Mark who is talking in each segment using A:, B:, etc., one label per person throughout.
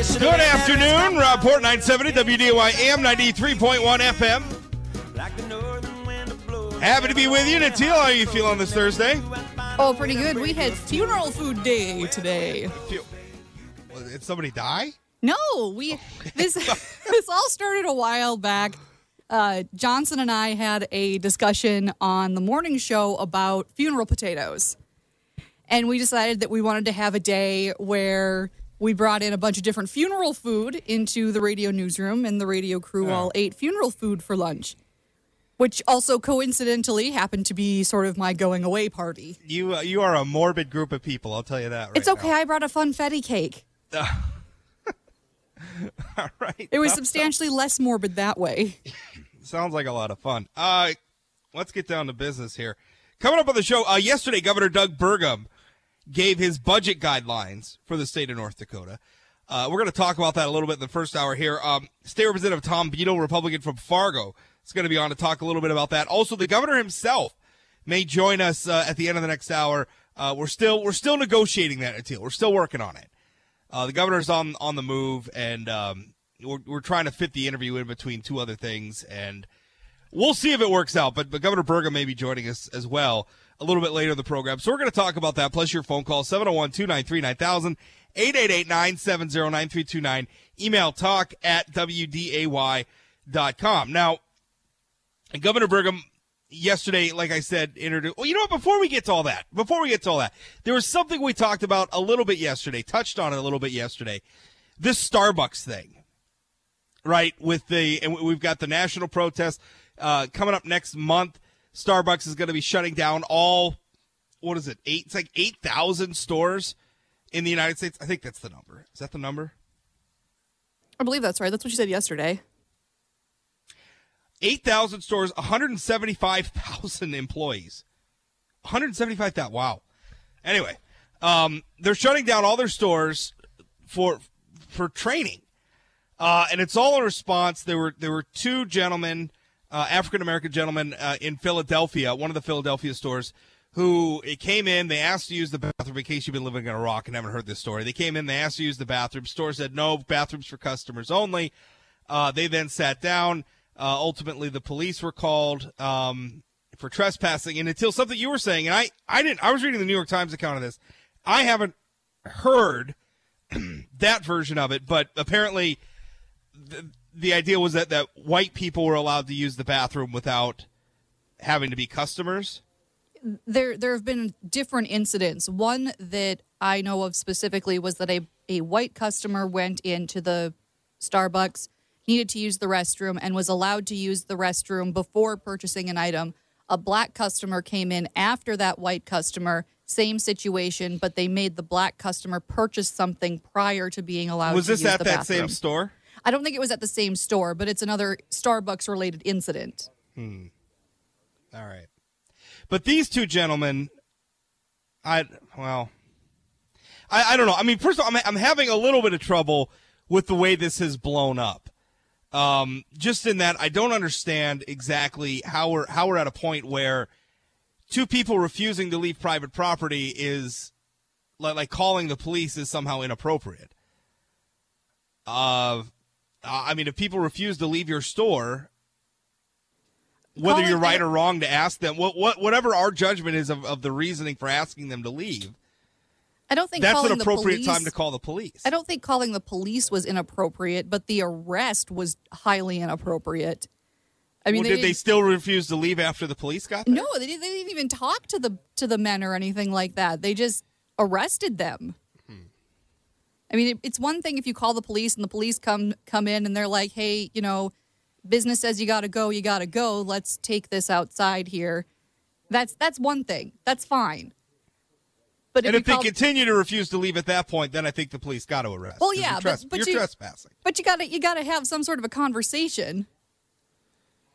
A: Good afternoon, Rob Port 970 WDAY AM 93.1 FM.
B: stop like the northern wind that blows.
A: Happy to be with you. Natil, how are you feeling on this Thursday?
C: Oh, pretty good. We had funeral food day today.
A: Well, Did somebody die?
C: No, we this this all started a while back. Uh, Johnson and I had a discussion on the morning show about funeral potatoes, and we decided that we wanted to have a day where we brought in a bunch of different funeral food into the radio newsroom, and the radio crew all ate funeral food for lunch, which also coincidentally happened to be sort of my going away party.
A: You uh, you are a morbid group of people. I'll tell you that. Right
C: It's okay. I brought a funfetti cake.
A: All right.
C: It was
A: Well,
C: substantially less morbid that way.
A: Sounds like a lot of fun. Uh, let's get down to business here. Coming up on the show, uh, yesterday, Governor Doug Burgum gave his budget guidelines for the state of North Dakota. Uh, we're going to talk about that a little bit in the first hour here. Um, State Representative Tom Beadle, Republican from Fargo, is going to be on to talk a little bit about that. Also, the governor himself may join us uh, at the end of the next hour. Uh, we're still we're still negotiating that deal. We're still working on it. Uh, the governor's on on the move, and um, we're we're trying to fit the interview in between two other things, and we'll see if it works out. But but Governor Burgum may be joining us as well a little bit later in the program, so we're going to talk about that. Plus your phone call 701-293-9000, 888-970-9329. Email talk at wday.com. Now, Governor Burgum yesterday, like I said, introduced. Well, you know what? Before we get to all that, before we get to all that, there was something we talked about a little bit yesterday, touched on it a little bit yesterday. This Starbucks thing, right? With the and we've got the national protest uh, coming up next month. Starbucks is going to be shutting down all. What is it? Eight. It's like eight thousand stores in the United States. I think that's the number. Is that the number?
C: I believe that's right. That's what you said yesterday.
A: 8,000 stores, 175,000 employees. 175,000. Wow. Anyway, um, they're shutting down all their stores for for training, uh, and it's all in response. There were there were two gentlemen, uh, African American gentleman uh, in Philadelphia, one of the Philadelphia stores, who it came in. They asked to use the bathroom. In case you've been living in a rock and haven't heard this story, they came in. They asked to use the bathroom. Store said no, bathrooms for customers only. Uh, they then sat down. Uh, ultimately, the police were called um, for trespassing. And until something you were saying, and I, I didn't, I was reading the New York Times account of this. I haven't heard that version of it, but apparently, the, the idea was that that white people were allowed to use the bathroom without having to be customers.
C: There, there have been different incidents. One that I know of specifically was that a, a white customer went into the Starbucks, needed to use the restroom, and was allowed to use the restroom before purchasing an item. A black customer came in after that white customer, same situation, but they made the black customer purchase something prior to being allowed
A: was
C: to
A: this
C: use
A: at that
C: bathroom.
A: same store?
C: I don't think it was at the same store, but it's another Starbucks related incident. Hmm.
A: All right. But these two gentlemen, I well, I, I don't know. I mean, first of all, I'm, I'm having a little bit of trouble with the way this has blown up. Um, just in that I don't understand exactly how we're how we're at a point where two people refusing to leave private property is like, like calling the police is somehow inappropriate. Uh, Uh, I mean, if people refuse to leave your store, whether you're right or wrong to ask them what, what whatever our judgment is of, of the reasoning for asking them to leave
C: I don't think
A: that's an appropriate
C: the
A: time to call the police
C: I don't think calling the police was inappropriate, but the arrest was highly inappropriate. I mean,
A: well,
C: they
A: did they still refuse to leave after the police got there
C: no, they didn't, they didn't even talk to the to the men or anything like that. They just arrested them. I mean, it, it's one thing if you call the police and the police come come in and they're like, "Hey, you know, business says you got to go, you got to go. Let's take this outside here." That's that's one thing. That's fine. But
A: and
C: if
A: if they continue to refuse to leave at that point then i think the police got to arrest
C: Well, yeah, but- but
A: you're
C: you-
A: trespassing
C: But you gotta you gotta have some sort of a conversation.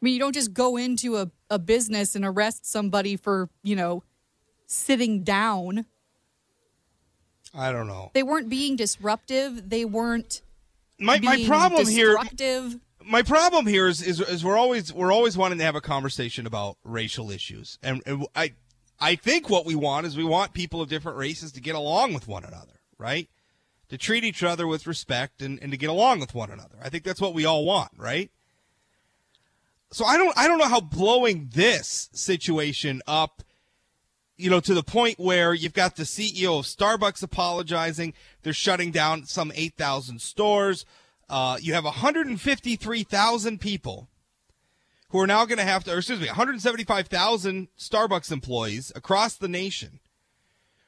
C: I mean, you don't just go into a, a business and arrest somebody for, you know, sitting down.
A: I don't know
C: They weren't being disruptive. They weren't
A: my, my problem here my problem here is, is is we're always we're always wanting to have a conversation about racial issues, and, and I I think what we want is we want people of different races to get along with one another, right? to treat each other with respect and, and to get along with one another. I think that's what we all want, right? So I don't I don't know how blowing this situation up, you know, to the point where you've got the CEO of Starbucks apologizing, they're shutting down some 8,000 stores. Uh, you have 153,000 people who are now going to have to, or excuse me, 175,000 Starbucks employees across the nation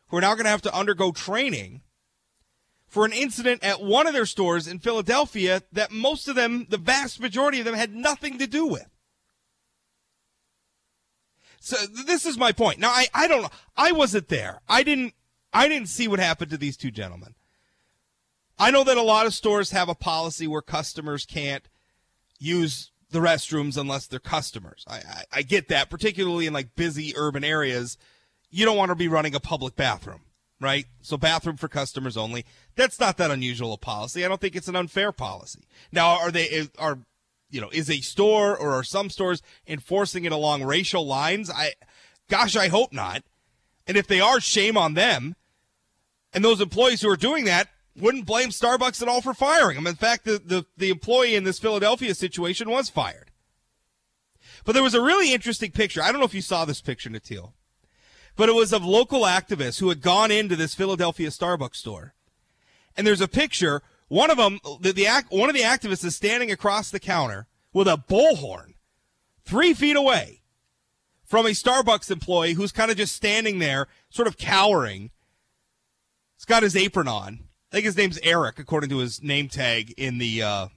A: who are now going to have to undergo training for an incident at one of their stores in Philadelphia that most of them, the vast majority of them, had nothing to do with. So this is my point. Now I, I don't know. I wasn't there. I didn't I didn't see what happened to these two gentlemen. I know that a lot of stores have a policy where customers can't use the restrooms unless they're customers. I, I, I get that, particularly in like busy urban areas. You don't want to be running a public bathroom, right? So bathroom for customers only. That's not that unusual a policy. I don't think it's an unfair policy. Now, are they are you know is a store or are some stores enforcing it along racial lines? I, gosh, I hope not. And if they are, shame on them. And those employees who are doing that wouldn't blame Starbucks at all for firing them. In fact, the, the, the employee in this Philadelphia situation was fired. But there was a really interesting picture. I don't know if you saw this picture, Natil, but it was of local activists who had gone into this Philadelphia Starbucks store. And there's a picture. One of them, the, the act, one of the activists is standing across the counter with a bullhorn, three feet away from a Starbucks employee who's kind of just standing there, sort of cowering. He's got his apron on I think his name's Eric, according to his name tag in the uh,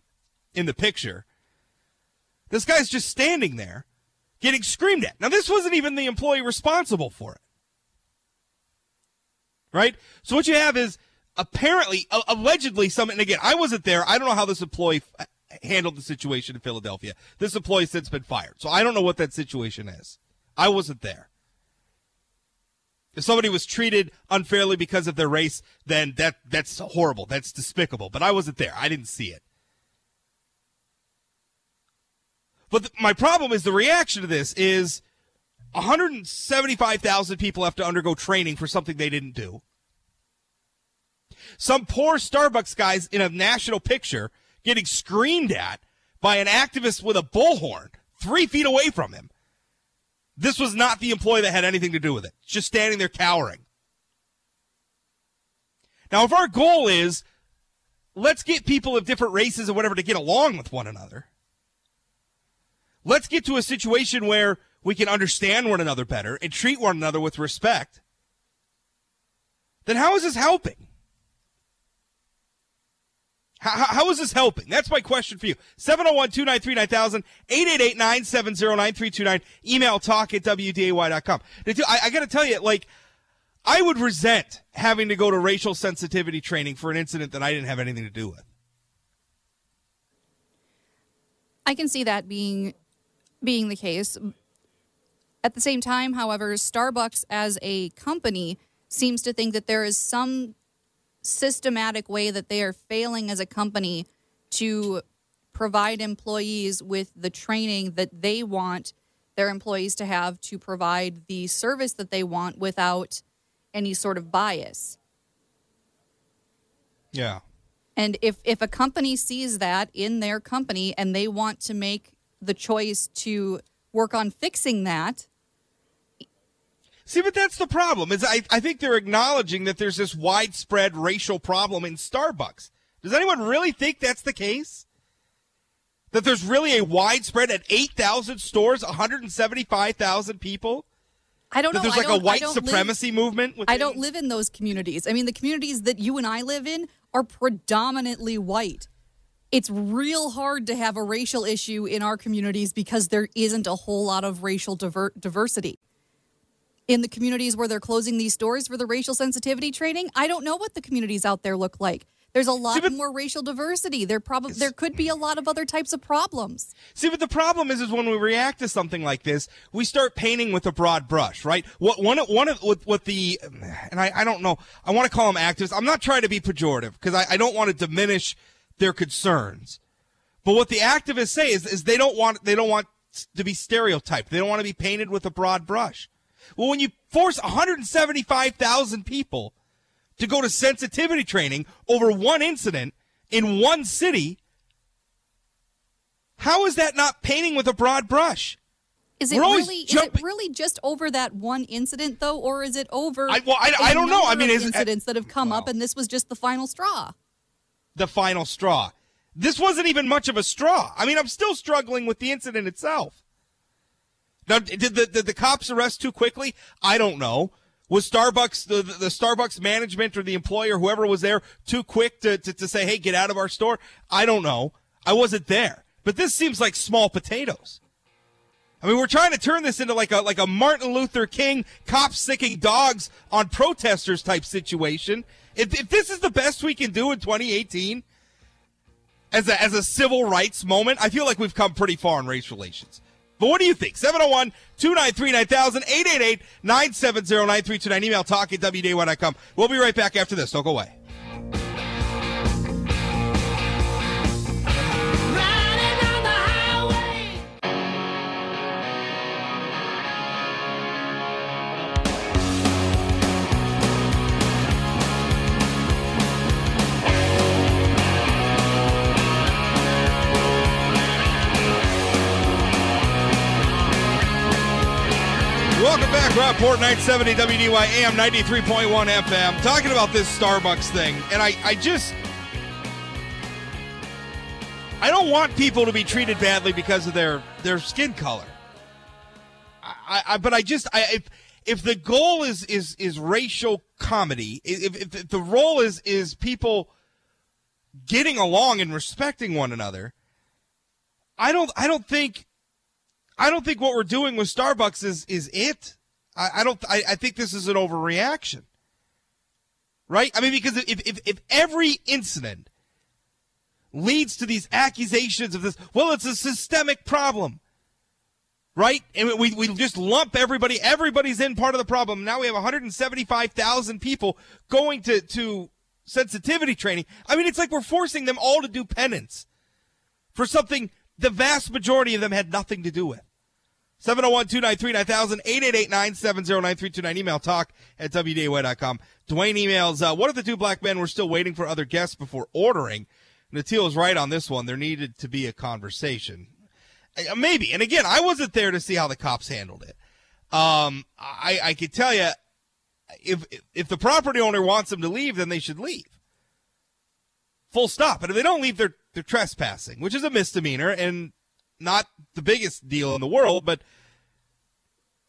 A: in the picture. This guy's just standing there, getting screamed at. Now, this wasn't even the employee responsible for it, right? So what you have is apparently, uh, allegedly, something. And again, I wasn't there. I don't know how this employee f- handled the situation in Philadelphia. This employee since been fired, so I don't know what that situation is. I wasn't there. If somebody was treated unfairly because of their race, then that that's horrible. That's despicable. But I wasn't there. I didn't see it. But the, my problem is the reaction to this is 175,000 people have to undergo training for something they didn't do. Some poor Starbucks guys in a national picture getting screamed at by an activist with a bullhorn three feet away from him. This was not the employee that had anything to do with it. Just standing there cowering. Now, if our goal is let's get people of different races or whatever to get along with one another, let's get to a situation where we can understand one another better and treat one another with respect, then how is this helping? How, how is this helping? That's my question for you. 701 293 9000, 888 970 9329, email talk at WDAY.com. I, I got to tell you, like, I would resent having to go to racial sensitivity training for an incident that I didn't have anything to do with.
C: I can see that being being the case. At the same time, however, Starbucks as a company seems to think that there is some systematic way that they are failing as a company to provide employees with the training that they want their employees to have to provide the service that they want without any sort of bias.
A: Yeah.
C: And if if a company sees that in their company and they want to make the choice to work on fixing that,
A: See, but that's the problem. Is I, I think they're acknowledging that there's this widespread racial problem in Starbucks. Does anyone really think that's the case? That there's really a widespread at 8,000 stores, 175,000 people?
C: I don't
A: that
C: know.
A: There's
C: I
A: like a white supremacy
C: live-
A: movement.
C: I don't live in those communities. I mean, the communities that you and I live in are predominantly white. It's real hard to have a racial issue in our communities because there isn't a whole lot of racial diver- diversity. In the communities where they're closing these stores for the racial sensitivity training, I don't know what the communities out there look like. There's a lot
A: but-
C: more racial diversity. There probably there could be a lot of other types of problems.
A: See, but the problem is, is when we react to something like this, we start painting with a broad brush, right? What one, one of what, what the, and I, I don't know, I want to call them activists. I'm not trying to be pejorative because I, I don't want to diminish their concerns. But what the activists say is, is they don't want, they don't want to be stereotyped. They don't want to be painted with a broad brush. Well, when you force 175,000 people to go to sensitivity training over one incident in one city. How is that not painting with a broad brush?
C: Is it really is it really just over that one incident though, or is it over?
A: I- well, I- I don't know. I mean, is-
C: incidents that have come up, and this was just the final straw.
A: The final straw. This wasn't even much of a straw. I mean, I'm still struggling with the incident itself. Now, did the, did the cops arrest too quickly? I don't know. Was Starbucks, the, the Starbucks management or the employer, whoever was there, too quick to, to, to say, hey, get out of our store? I don't know. I wasn't there. But this seems like small potatoes. I mean, we're trying to turn this into like a like a Martin Luther King cops sicking dogs on protesters type situation. If, if this is the best we can do in 2018 as a as a civil rights moment, I feel like we've come pretty far in race relations. But what do you think? 701 293 9000 888 970 9329. Email talk at WDAY.com. We'll be right back after this. Don't go away. Rob Port 970 WDAY AM 93.1 FM. Talking about this Starbucks thing, and I, I just. I don't want people to be treated badly because of their, their skin color. I, I, but I just, I, if, if the goal is, is, is racial comedy, if, if the role is, is people getting along and respecting one another, I don't, I don't think I don't think what we're doing with Starbucks is is it. I, I don't. I, I think this is an overreaction. Right? I mean, because if, if if every incident leads to these accusations of this, well, it's a systemic problem. Right? And we, we just lump everybody, everybody's in part of the problem. Now we have 175,000 people going to, to sensitivity training. I mean, it's like we're forcing them all to do penance for something the vast majority of them had nothing to do with. 701 293 9000 888 970 9329. Email talk at WDAY.com. Dwayne emails, uh, what if the two black men were still waiting for other guests before ordering? Natil is right on this one. There needed to be a conversation. Uh, Maybe. And again, I wasn't there to see how the cops handled it. Um, I, I could tell you, if if the property owner wants them to leave, then they should leave. Full stop. And if they don't leave, they're they're trespassing, which is a misdemeanor and not the biggest deal in the world. But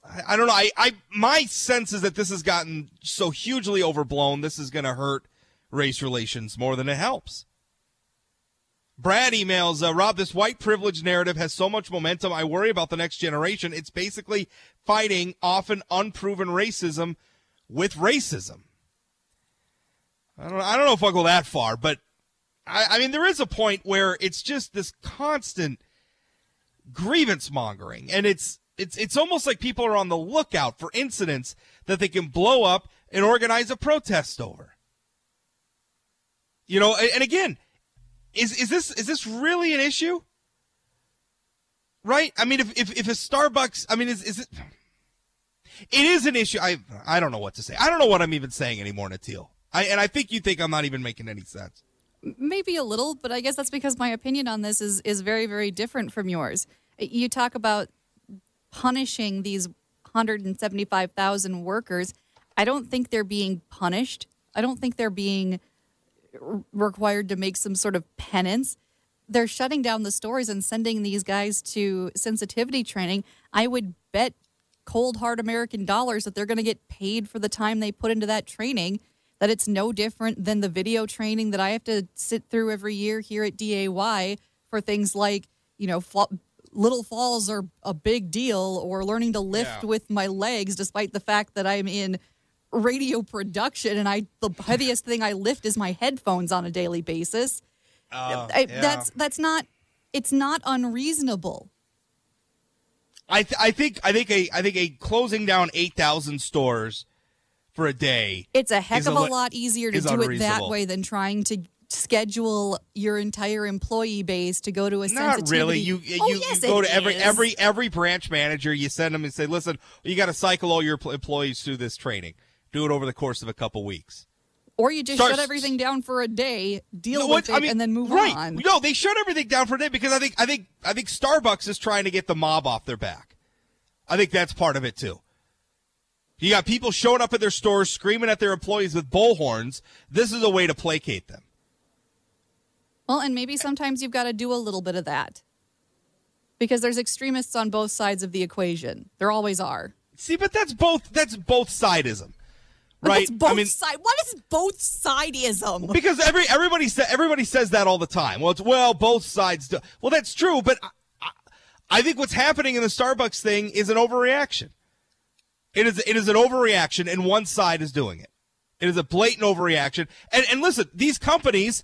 A: I, I don't know. I, I my sense is that this has gotten so hugely overblown. This is going to hurt race relations more than it helps. Brad emails, uh, Rob, this white privilege narrative has so much momentum. I worry about the next generation. It's basically fighting often unproven racism with racism. I don't, I don't know if I'll go that far, but I, I mean, there is a point where it's just this constant grievance mongering, and it's it's it's almost like people are on the lookout for incidents that they can blow up and organize a protest over. You know, and, again, is is this is this really an issue? Right? I mean, if if, if a Starbucks, I mean, is is it? It is an issue. I I don't know what to say. I don't know what I'm even saying anymore, Natil. I and I think you think I'm not even making any sense.
C: Maybe a little, but I guess that's because my opinion on this is is very very different from yours. You talk about punishing these 175,000 workers. I don't think they're being punished. I don't think they're being required to make some sort of penance. They're shutting down the stores and sending these guys to sensitivity training. I would bet cold hard American dollars that they're going to get paid for the time they put into that training. That it's no different than the video training that I have to sit through every year here at DAY for things like, you know, fa- little falls are a big deal or learning to lift
A: Yeah.
C: with my legs, despite the fact that I'm in radio production and I the heaviest thing I lift is my headphones on a daily basis. Oh, I,
A: yeah.
C: That's that's not it's not unreasonable.
A: I th- I think I think a I think a closing down eight thousand stores for a day.
C: It's a heck of a
A: li-
C: lot easier to do it that way than trying to schedule your entire employee base to go to a
A: Not
C: sensitivity.
A: really. You you,
C: oh,
A: you
C: yes,
A: go to every
C: is.
A: every every branch manager. You send them and say, "Listen, you got to cycle all your employees through this training. Do it over the course of a couple weeks."
C: Or you just
A: Start-
C: shut everything down for a day, deal
A: No,
C: with it,
A: I mean,
C: and then move
A: right.
C: on.
A: No, they shut everything down for a day because I think I think I think Starbucks is trying to get the mob off their back. I think that's part of it too. You got people showing up at their stores screaming at their employees with bullhorns. This is a way to placate them.
C: Well, and maybe sometimes you've got to do a little bit of that. Because there's extremists on both sides of the equation. There always are.
A: See, but that's both that's both sidism.
C: But
A: right?
C: that's both
A: I mean,
C: side. What is both sideism?
A: because every everybody sa- everybody says that all the time. Well, it's well both sides do. Well, that's true, but I, I, I think what's happening in the Starbucks thing is an overreaction. It is it is an overreaction, and one side is doing it. It is a blatant overreaction. And and listen, these companies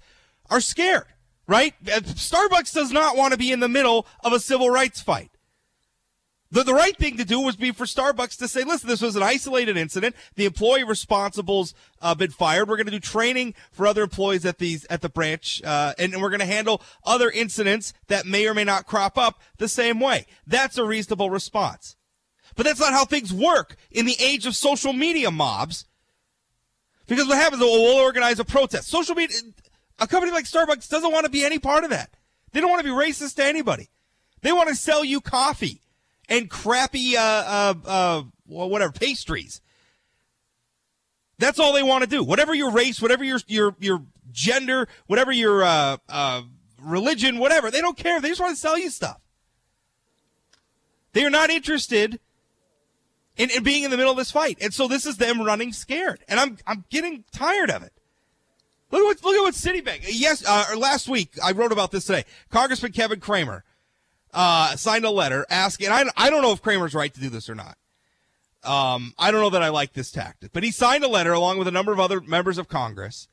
A: are scared, right? Uh, Starbucks does not want to be in the middle of a civil rights fight. The, the right thing to do was be for Starbucks to say, listen, this was an isolated incident. The employee responsible's uh, been fired. We're going to do training for other employees at these at the branch, uh, and, and we're going to handle other incidents that may or may not crop up the same way. That's a reasonable response. But that's not how things work in the age of social media mobs. Because what happens? Well, we'll organize a protest. Social media, a company like Starbucks doesn't want to be any part of that. They don't want to be racist to anybody. They want to sell you coffee and crappy, uh, uh, uh, whatever pastries. That's all they want to do. Whatever your race, whatever your your your gender, whatever your uh, uh, religion, whatever, they don't care. They just want to sell you stuff. They are not interested in, in being in the middle of this fight, and so this is them running scared. And I'm I'm getting tired of it. Look at what look at what Citibank. Yes, uh, or last week I wrote about this today. Congressman Kevin Cramer uh, signed a letter asking. I I don't know if Cramer's right to do this or not. Um, I don't know that I like this tactic, but he signed a letter along with a number of other members of Congress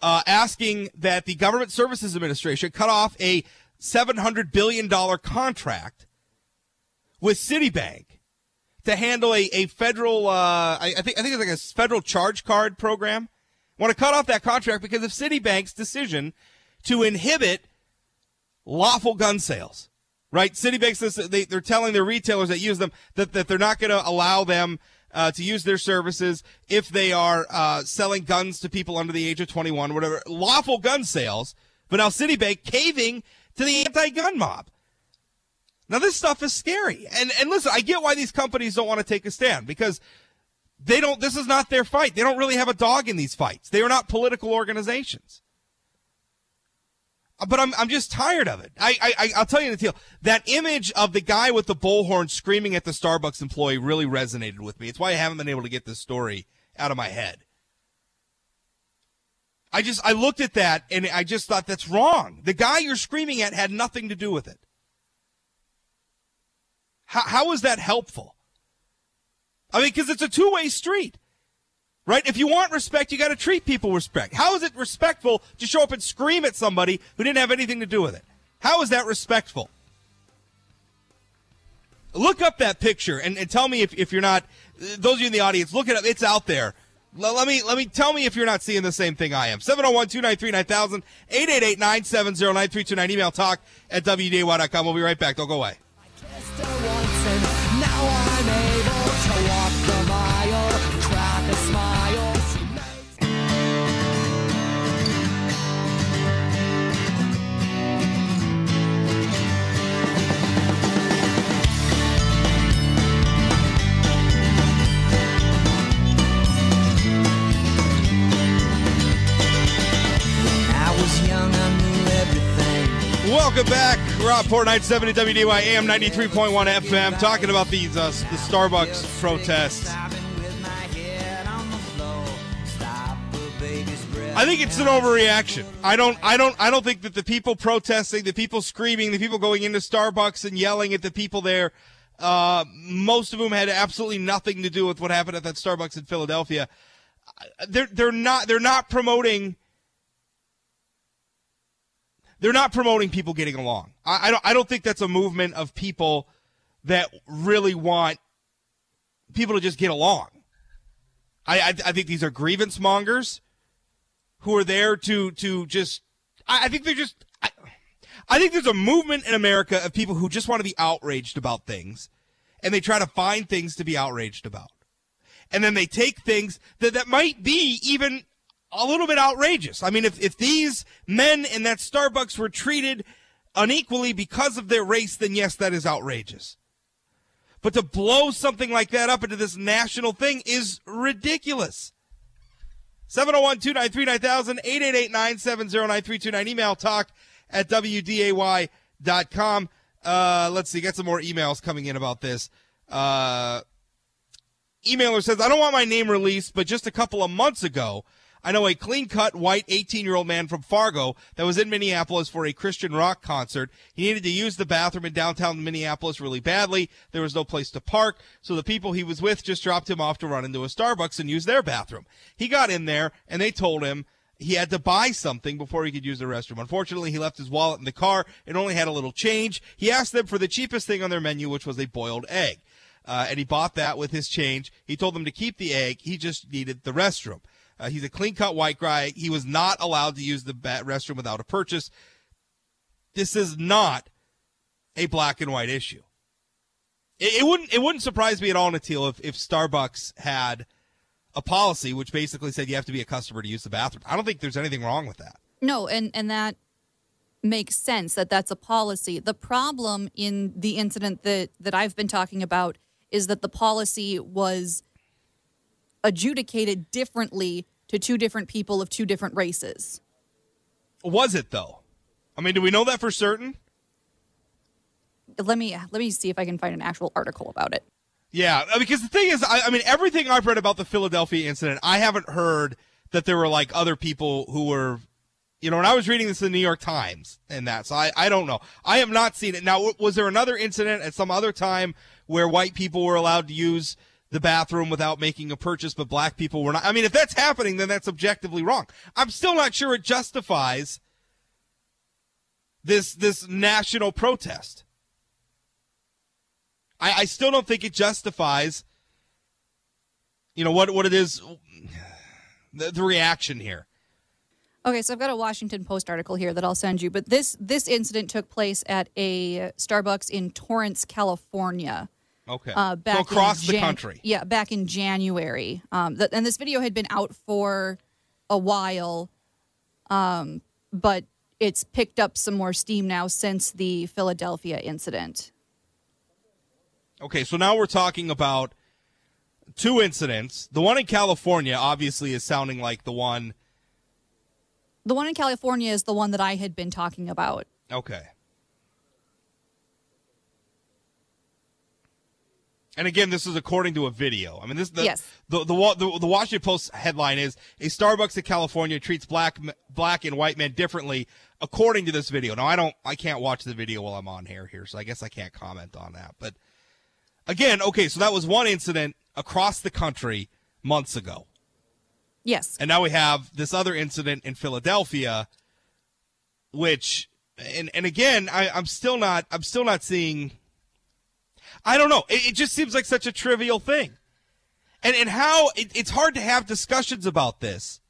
A: uh, asking that the Government Services Administration cut off a seven hundred billion dollar contract with Citibank to handle a, a federal uh, I, I think I think it's like a federal charge card program. Want to cut off that contract because of Citibank's decision to inhibit lawful gun sales. Right? Citibank says they, they're telling their retailers that use them that, that they're not going to allow them uh, to use their services if they are uh, selling guns to people under the age of 21, whatever. Lawful gun sales, but now Citibank caving to the anti-gun mob. Now this stuff is scary. And and listen, I get why these companies don't want to take a stand because they don't this is not their fight. They don't really have a dog in these fights. They are not political organizations. But I'm I'm just tired of it. I I I'll tell you the deal. That image of the guy with the bullhorn screaming at the Starbucks employee really resonated with me. It's why I haven't been able to get this story out of my head. I just I looked at that and I just thought that's wrong. The guy you're screaming at had nothing to do with it. How, how is that helpful? I mean, because it's a two way street, right? If you want respect, you got to treat people with respect. How is it respectful to show up and scream at somebody who didn't have anything to do with it? How is that respectful? Look up that picture and, and tell me if, if you're not, those of you in the audience, look it up. It's out there. Let, let me, let me, tell me if you're not seeing the same thing I am. 701 293 9000 888 970 9329. Email talk at WDAY.com. We'll be right back. Don't go away. Welcome back. Rob Port 970 WDAY AM 93.1 FM talking about these uh, the Starbucks protests. I think it's an overreaction. I don't I don't I don't think that the people protesting, the people screaming, the people going into Starbucks and yelling at the people there uh, most of whom had absolutely nothing to do with what happened at that Starbucks in Philadelphia. They're they're not they're not promoting they're not promoting people getting along. I, I don't. I don't think that's a movement of people that really want people to just get along. I, I, I think these are grievance mongers who are there to to just. I, I think they're just. I, I think there's a movement in America of people who just want to be outraged about things, and they try to find things to be outraged about, and then they take things that that might be even a little bit outrageous. I mean, if, if these men in that Starbucks were treated unequally because of their race, then yes, that is outrageous. But to blow something like that up into this national thing is ridiculous. 701 293 9000 888 970 9329. Email talk at WDAY.com. Uh, let's see, get some more emails coming in about this. Uh, emailer says, I don't want my name released, but just a couple of months ago, I know a clean cut white 18 year old man from Fargo that was in Minneapolis for a Christian rock concert. He needed to use the bathroom in downtown Minneapolis really badly. There was no place to park, so the people he was with just dropped him off to run into a Starbucks and use their bathroom. He got in there and they told him he had to buy something before he could use the restroom. Unfortunately, he left his wallet in the car and only had a little change. He asked them for the cheapest thing on their menu, which was a boiled egg. Uh, and he bought that with his change. He told them to keep the egg. He just needed the restroom. Uh, he's a clean cut white guy. He was not allowed to use the restroom without a purchase. This is not a black and white issue. It, it wouldn't it wouldn't surprise me at all, Natil, if, if Starbucks had a policy which basically said you have to be a customer to use the bathroom. I don't think there's anything wrong with that.
C: No, and and that makes sense that that's a policy. The problem in the incident that that I've been talking about is that the policy was adjudicated differently to two different people of two different races.
A: Was it though? I mean, do we know that for certain?
C: Let me let me see if I can find an actual article about it.
A: Yeah, uh, because the thing is, I, I mean, everything I've read about the Philadelphia incident, I haven't heard that there were like other people who were you know, when I was reading this in the New York Times and that, so I, I don't know. I have not seen it. Now, was there another incident at some other time where white people were allowed to use the bathroom without making a purchase, but black people were not? I mean, if that's happening, then that's objectively wrong. I'm still not sure it justifies this this national protest. I, I still don't think it justifies, you know, what what it is, the, the reaction here.
C: Okay, so I've got a Washington Post article here that I'll send you, but this this incident took place at a Starbucks in Torrance, California.
A: Okay.
C: Uh, back
A: so across
C: in
A: the country.
C: Yeah, back in January. Um, th- and this video had been out for a while, um, but it's picked up some more steam now since the Philadelphia incident.
A: Okay, so now we're talking about two incidents. The one in California obviously is sounding like the one.
C: The one in California is the one that I had been talking about.
A: Okay. And again, this is according to a video. I mean, this the
C: Yes.
A: the, the the the Washington Post headline is a Starbucks in California treats black black and white men differently according to this video. Now, I don't I can't watch the video while I'm on air here, so I guess I can't comment on that. But again, okay, so that was one incident across the country months ago.
C: Yes.
A: And now we have this other incident in Philadelphia, which, and and again, I, I'm still not, I'm still not seeing. I don't know. It, it just seems like such a trivial thing, and and how it, it's hard to have discussions about this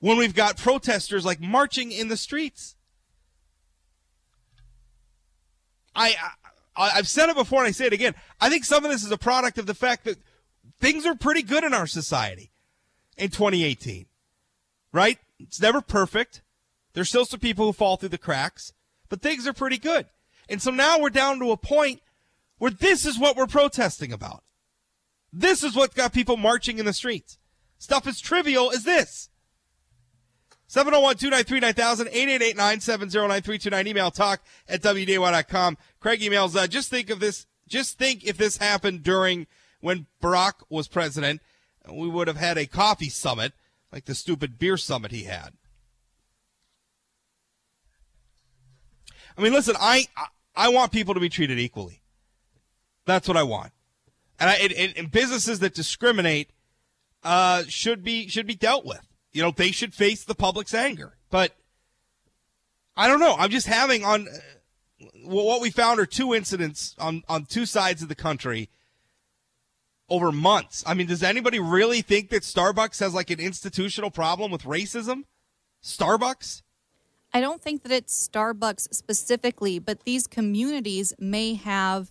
A: when we've got protesters like marching in the streets. I, I I've said it before and I say it again. I think some of this is a product of the fact that things are pretty good in our society in 2018. Right? It's never perfect. There's still some people who fall through the cracks, but things are pretty good. And so now we're down to a point where this is what we're protesting about. This is what got people marching in the streets. Stuff as trivial as this. 701-293-9000, 888-970-9329. Email talk at WDAY.com. Craig emails, uh, just think of this, just think if this happened during when Barack was president, we would have had a coffee summit like the stupid beer summit he had. I mean, listen, I, I want people to be treated equally. That's what I want. And, I, and, and businesses that discriminate uh, should be should be dealt with. You know, they should face the public's anger. But I don't know. I'm just having on uh, what we found are two incidents on on two sides of the country over months. I mean, does anybody really think that Starbucks has like an institutional problem with racism? Starbucks?
C: I don't think that it's Starbucks specifically, but these communities may have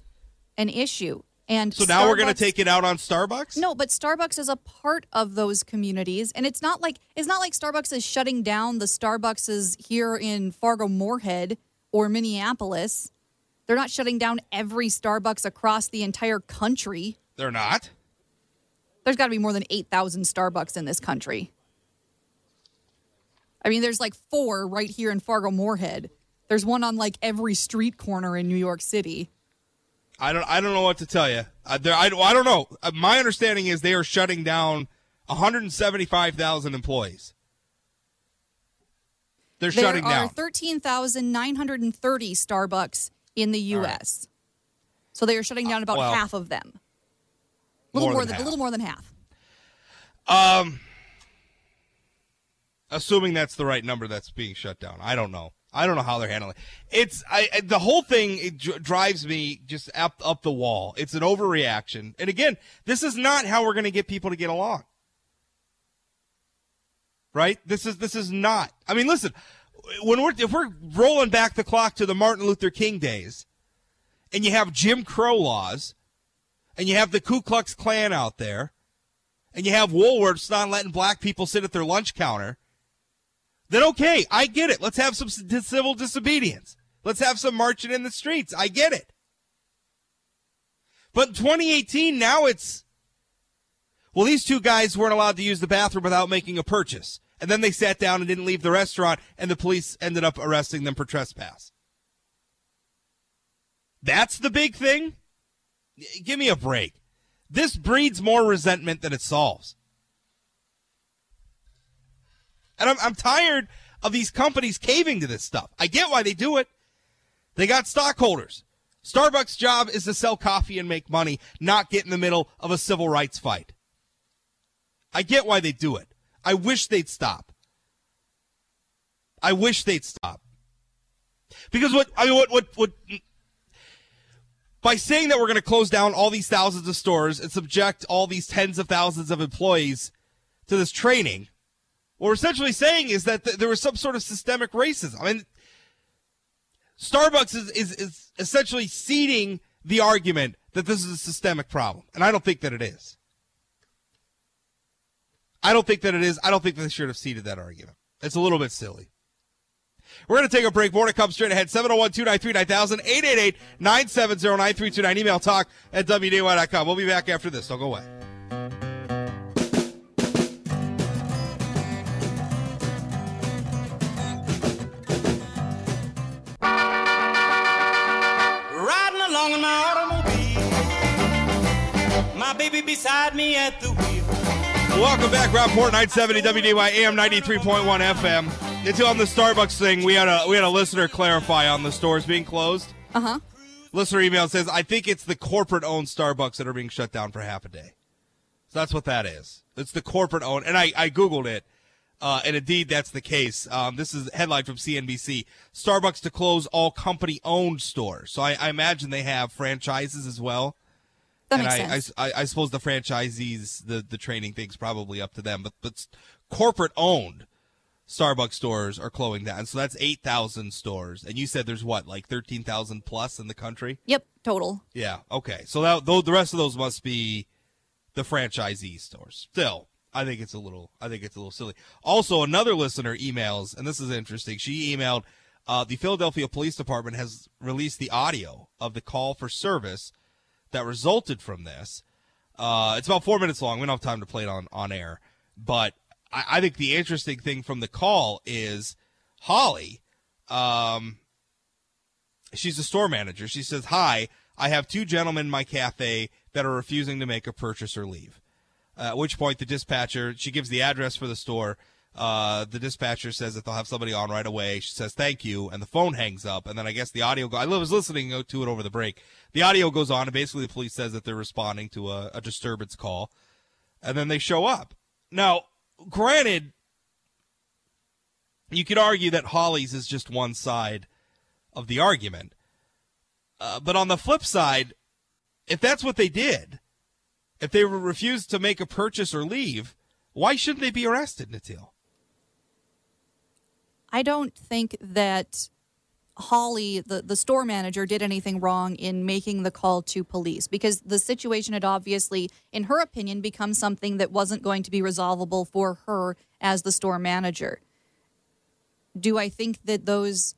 C: an issue. And
A: So now we're going to take it out on Starbucks?
C: No, but Starbucks is a part of those communities, and it's not like it's not like Starbucks is shutting down the Starbuckses here in Fargo Moorhead or Minneapolis. They're not shutting down every Starbucks across the entire country.
A: They're not.
C: There's got to be more than 8,000 Starbucks in this country. I mean, there's like four right here in Fargo Moorhead. There's one on like every street corner in New York City.
A: I don't. I don't know what to tell you. Uh, there, I, I don't know. Uh, my understanding is they are shutting down 175,000 employees. They're
C: There
A: shutting
C: are
A: down.
C: 13,930 Starbucks in the U.S. So they are shutting down about
A: well,
C: half of them. A little
A: more
C: more,
A: than
C: than, a little more than half.
A: Um, assuming that's the right number that's being shut down. I don't know. I don't know how they're handling it. It's I, the whole thing. It dr- drives me just up up the wall. It's an overreaction. And again, this is not how we're going to get people to get along. Right? This is this is not. I mean, listen. When we're if we're rolling back the clock to the Martin Luther King days, and you have Jim Crow laws, and you have the Ku Klux Klan out there, and you have Woolworths not letting black people sit at their lunch counter then okay, I get it. Let's have some civil disobedience. Let's have some marching in the streets. I get it. But in 2018, now it's, well, these two guys weren't allowed to use the bathroom without making a purchase. And then they sat down and didn't leave the restaurant, and the police ended up arresting them for trespass. That's the big thing? Give me a break. This breeds more resentment than it solves. And I'm, I'm tired of these companies caving to this stuff. I get why they do it. They got stockholders. Starbucks' job is to sell coffee and make money, not get in the middle of a civil rights fight. I get why they do it. I wish they'd stop. I wish they'd stop. Because what I mean, what what what by saying that we're going to close down all these thousands of stores and subject all these tens of thousands of employees to this training, what we're essentially saying is that th- there was some sort of systemic racism. I mean, Starbucks is, is, is essentially ceding the argument that this is a systemic problem. And I don't think that it is. I don't think that it is. I don't think they should have ceded that argument. It's a little bit silly. We're going to take a break. More to come straight ahead. 701 293 9000 888 970 9329. Email talk at WDAY.com. We'll be back after this. Don't go away.
D: Baby beside me at the wheel.
A: Welcome back, Rob Port 970 WDAY AM 93.1 FM. It's on the Starbucks thing. We had a we had a listener clarify on the stores being closed.
C: Uh huh.
A: Listener email says, "I think it's the corporate owned Starbucks that are being shut down for half a day." So that's what that is. It's the corporate owned, and I I googled it, uh, and indeed that's the case. Um, this is a headline from CNBC: Starbucks to close all company owned stores. So I, I imagine they have franchises as well.
C: That
A: and
C: makes
A: I,
C: sense.
A: I, I suppose the franchisees, the, the training thing's probably up to them, but but corporate owned Starbucks stores are closing down. So that's eight thousand stores, and you said there's what like thirteen thousand plus in the country.
C: yep, total.
A: Yeah, okay. So that though the rest of those must be the franchisee stores. Still, I think it's a little. I think it's a little silly. Also, another listener emails, and this is interesting. She emailed. Uh, the Philadelphia Police Department has released the audio of the call for service that resulted from this. Uh, it's about four minutes long. We don't have time to play it on, on air. But I, I think the interesting thing from the call is Holly. Um, she's a store manager. She says, Hi, I have two gentlemen in my cafe that are refusing to make a purchase or leave. Uh, at which point, the dispatcher, she gives the address for the store. Uh, the dispatcher says that they'll have somebody on right away. She says thank you, and the phone hangs up. And then I guess the audio. Go- I was listening to it over the break. The audio goes on, and basically the police says that they're responding to a, a disturbance call, and then they show up. Now, granted, you could argue that Holly's is just one side of the argument, uh, but on the flip side, if that's what they did, if they refused to make a purchase or leave, why shouldn't they be arrested, Natil?
C: I don't think that Holly, the, the store manager, did anything wrong in making the call to police because the situation had obviously, in her opinion, become something that wasn't going to be resolvable for her as the store manager. Do I think that those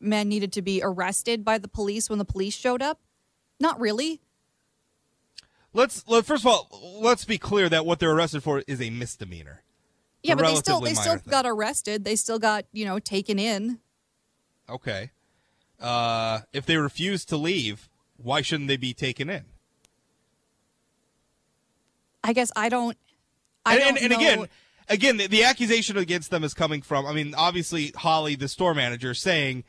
C: men needed to be arrested by the police when the police showed up? Not really.
A: Let's let, first of all, let's be clear that what they're arrested for is a misdemeanor.
C: Yeah, but they still they still
A: thing.
C: got arrested. They still got, you know, taken in.
A: Okay. Uh, if they refuse to leave, why shouldn't they be taken in?
C: I guess I don't I
A: and,
C: don't
A: and, and again, again, the, the accusation against them is coming from. I mean, obviously, Holly, the store manager, saying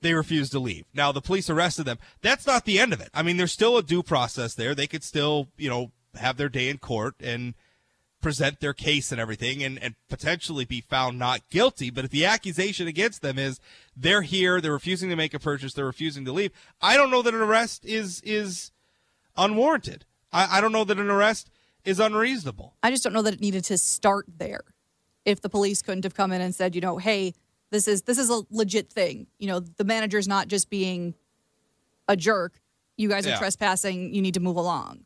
A: they refused to leave. Now, the police arrested them. That's not the end of it. I mean, there's still a due process there. They could still, you know, have their day in court and present their case and everything and, and potentially be found not guilty. But if the accusation against them is they're here, they're refusing to make a purchase, they're refusing to leave, I don't know that an arrest is is unwarranted. I, I don't know that an arrest is unreasonable.
C: I just don't know that it needed to start there. If the police couldn't have come in and said, you know, hey, this is this is a legit thing. You know, the manager's not just being a jerk. You guys are
A: Yeah.
C: trespassing. You need to move along.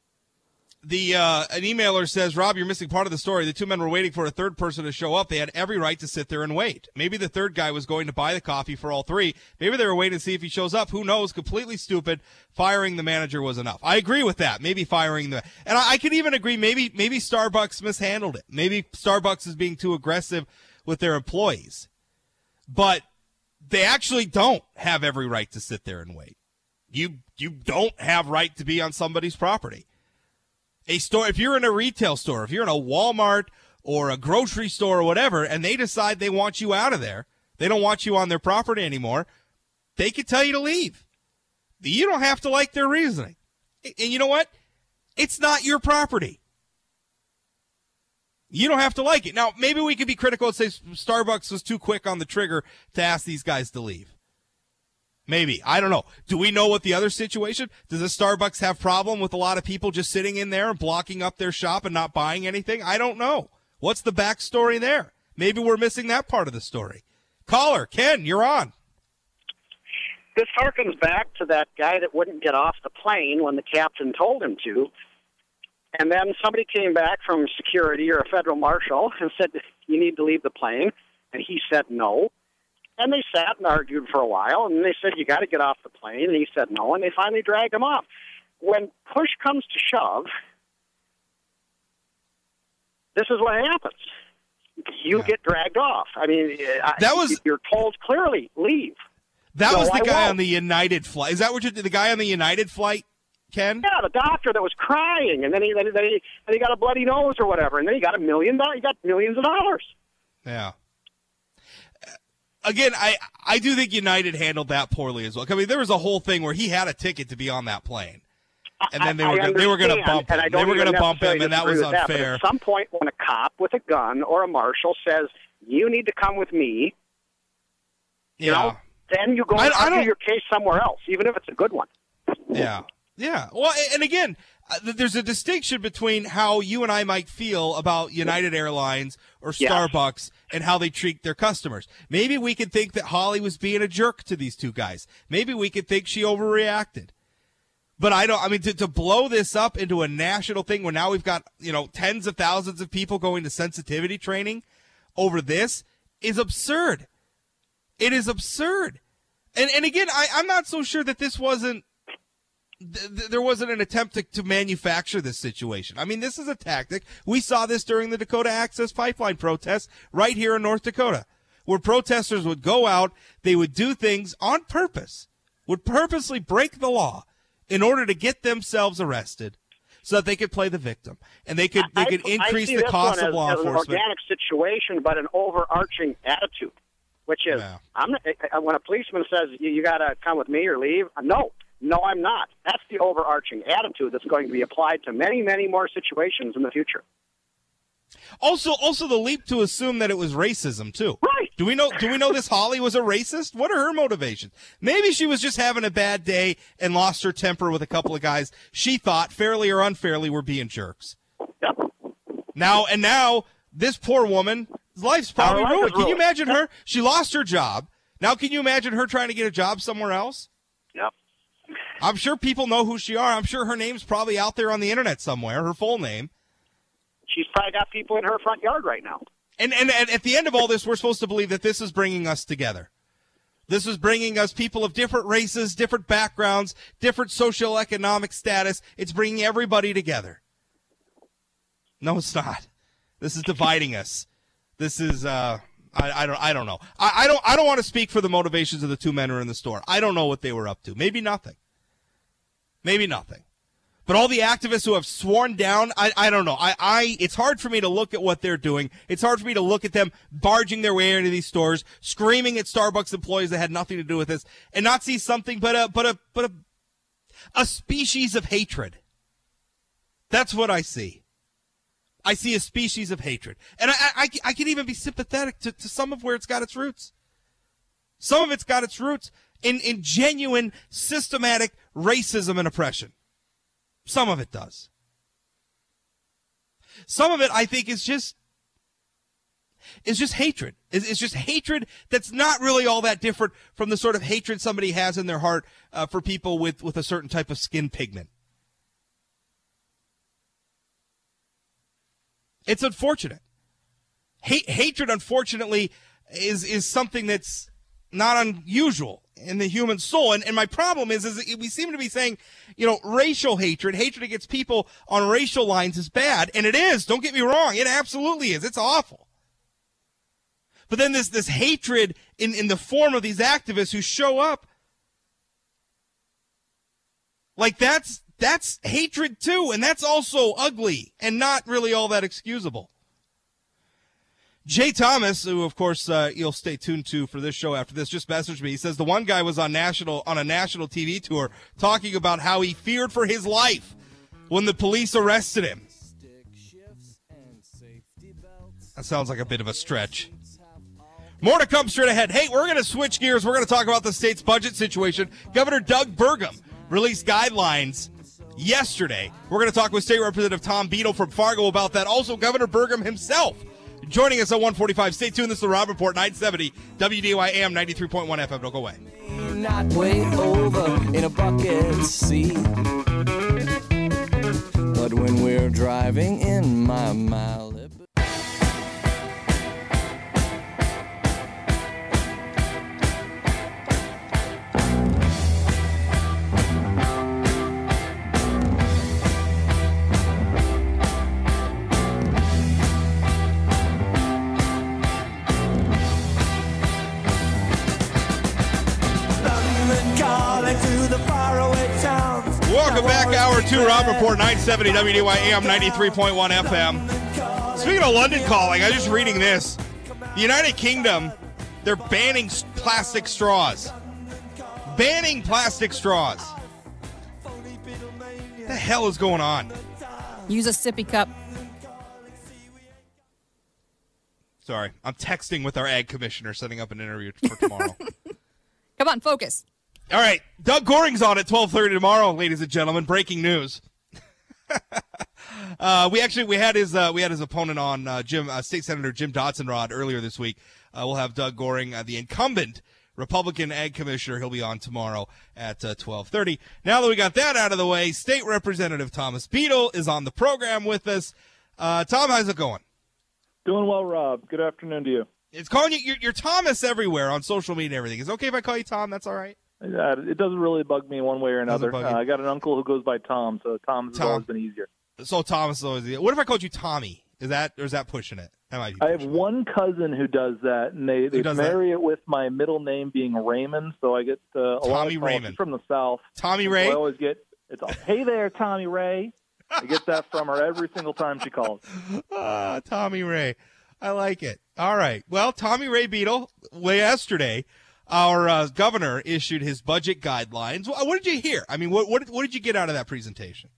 A: The uh, an emailer says, Rob, you're missing part of the story. The two men were waiting for a third person to show up. They had every right to sit there and wait. Maybe the third guy was going to buy the coffee for all three. Maybe they were waiting to see if he shows up. Who knows? Completely stupid. Firing the manager was enough. I agree with that. Maybe firing the and I, I even agree. Maybe maybe Starbucks mishandled it. Maybe Starbucks is being too aggressive with their employees. But they actually don't have every right to sit there and wait. You you don't have right to be on somebody's property a store if you're in a retail store if you're in a walmart or a grocery store or whatever and they decide they want you out of there they don't want you on their property anymore they could tell you to leave. You don't have to like their reasoning. And you know what? It's not your property. You don't have to like it. Now maybe we could be critical and say starbucks was too quick on the trigger to ask these guys to leave Maybe. I don't know. Do we know what the other situation? Does a Starbucks have problem with a lot of people just sitting in there and blocking up their shop and not buying anything? I don't know. What's the backstory there? Maybe we're missing that part of the story. Caller, Ken, you're on.
E: This harkens back to that guy that wouldn't get off the plane when the captain told him to. And then somebody came back from security or a federal marshal and said, You need to leave the plane. And he said no. And they sat and argued for a while, and they said, You got to get off the plane. And he said no, and they finally dragged him off. When push comes to shove, this is what happens. You
A: Yeah.
E: get dragged off. I mean,
A: That was-
E: you're told clearly, leave.
A: That
E: No,
A: was the
E: I
A: guy
E: won't.
A: on the United flight. Is that what you the guy on the United flight, Ken?
E: Yeah, the doctor that was crying, and then he, then he, then he got a bloody nose or whatever, and then he got a million dollars. He got millions of dollars.
A: Yeah. Again, I I do think United handled that poorly as well. I mean, there was a whole thing where he had a ticket to be on that plane, and then they
E: I-
A: were
E: I
A: they were going to bump him. They were going to bump him, and that was
E: with that,
A: unfair.
E: at some point, when a cop with a gun or a marshal says, "You need to come with me," you
A: yeah.
E: know, then you go
A: I-
E: and argue your case somewhere else, even if it's a good one.
A: Yeah. Yeah. Well, and again, Uh, there's a distinction between how you and I might feel about United Airlines or. Starbucks and how they treat their customers. Maybe we could think that Holly was being a jerk to these two guys. Maybe we could think she overreacted. But I don't, I mean, to, to blow this up into a national thing where now we've got, you know, tens of thousands of people going to sensitivity training over this is absurd. It is absurd. And, and again, I, I'm not so sure that this wasn't th- th- there wasn't an attempt to, to manufacture this situation. I mean, this is a tactic. We saw this during the Dakota Access Pipeline protests right here in North Dakota, where protesters would go out, they would do things on purpose, would purposely break the law in order to get themselves arrested so that they could play the victim and they could they could
E: I
A: increase
E: see
A: the cost of law
E: as an
A: enforcement.
E: organic situation, but an overarching attitude, which is,
A: Yeah.
E: I'm not, when a policeman says you, you got to come with me or leave, no, no, I'm not. That's the overarching attitude that's going to be applied to many, many more situations in the future.
A: Also, also the leap to assume that it was racism too.
E: Right.
A: Do we know? Do we know this Holly was a racist? What are her motivations? Maybe she was just having a bad day and lost her temper with a couple of guys she thought, fairly or unfairly, were being jerks.
E: Yep.
A: Now and now, this poor woman's life's probably
E: life is
A: ruined. Can you imagine her? She lost her job. Now, can you imagine her trying to get a job somewhere else? I'm sure people know who she are. I'm sure her name's probably out there on the internet somewhere, her full name.
E: She's probably got people in her front yard right now.
A: And, and, and at the end of all this, we're supposed to believe that this is bringing us together. This is bringing us people of different races, different backgrounds, different socioeconomic status. It's bringing everybody together. No, it's not. This is dividing us. This is, uh, I, I don't, I don't know. I, I don't, I don't want to speak for the motivations of the two men who are in the store. I don't know what they were up to. Maybe nothing. Maybe nothing. But all the activists who have sworn down, I, I don't know. I, I, it's hard for me to look at what they're doing. It's hard for me to look at them barging their way into these stores, screaming at Starbucks employees that had nothing to do with this, and not see something but a, but a, but a, a species of hatred. That's what I see. I see a species of hatred. And I, I, I can even be sympathetic to, to some of where it's got its roots. Some of it's got its roots in, in genuine, systematic racism and oppression. Some of it does. Some of it, I think, is just is just hatred. It's, just hatred that's not really all that different from the sort of hatred somebody has in their heart uh, for people with with a certain type of skin pigment. It's unfortunate. Hate, hatred, unfortunately, is is something that's not unusual in the human soul. And, and my problem is, is we seem to be saying, you know, racial hatred, hatred against people on racial lines is bad. And it is. Don't get me wrong. It absolutely is. It's awful. But then this, this hatred in, in the form of these activists who show up, like that's, that's hatred too. And that's also ugly and not really all that excusable. Jay Thomas, who of course uh, you'll stay tuned to for this show after this, just messaged me. He says the one guy was on national on a national TV tour talking about how he feared for his life when the police arrested him. That sounds like a bit of a stretch. More to come straight ahead. Hey, we're going to switch gears. We're going to talk about the state's budget situation. Governor Doug Burgum released guidelines yesterday. We're going to talk with State Representative Tom Beadle from Fargo about that. Also, Governor Burgum himself joining us at 145. Stay tuned. This is the Rob Port 970 WDAY AM 93.1 FM. Don't go away.
B: Not way over in a bucket seat. But when we're driving in my Malibu.
A: Welcome back, hour two, Rob Port 970 WDAY AM 93.1 FM. Speaking of London calling, I was just reading this. The United Kingdom, they're banning plastic straws. Banning plastic straws. What the hell is going on?
C: Use a sippy cup.
A: Sorry, I'm texting with our ag commissioner setting up an interview for tomorrow.
C: Come on, focus.
A: All right, Doug Goehring's on at 12:30 tomorrow, ladies and gentlemen. Breaking news. uh, we actually we had his uh, we had his opponent on uh, Jim uh, State Senator Jim Dotson earlier this week. Uh, we'll have Doug Goehring, uh, the incumbent Republican Ag Commissioner. He'll be on tomorrow at uh, 12:30. Now that we got that out of the way, State Representative Thomas Beadle is on the program with us. Uh, Tom, how's it going?
F: Doing well, Rob. Good afternoon to you.
A: It's calling you. You're, you're Thomas everywhere on social media and everything. Is it okay if I call you Tom? That's all right.
F: Uh, it doesn't really bug me one way or another. Uh, I got an uncle who goes by Tom, so Tom's
A: Tom.
F: always been easier.
A: So Thomas is always. Easier. What if I called you Tommy? Is that or is that pushing it? That might.
F: I have
A: it.
F: one cousin who does that, and they, they marry it with my middle name being Raymond, so I get uh, a lot
A: Tommy Raymond.
F: from the South.
A: Tommy
F: So
A: Ray.
F: I always get it's all, hey there, Tommy Ray. I get that from her every single time she calls.
A: Ah, Tommy Ray. I like it. All right. Well, Tommy Ray Beadle, way yesterday, our uh, governor issued his budget guidelines. What did you hear? I mean, what, what, what did you get out of that presentation?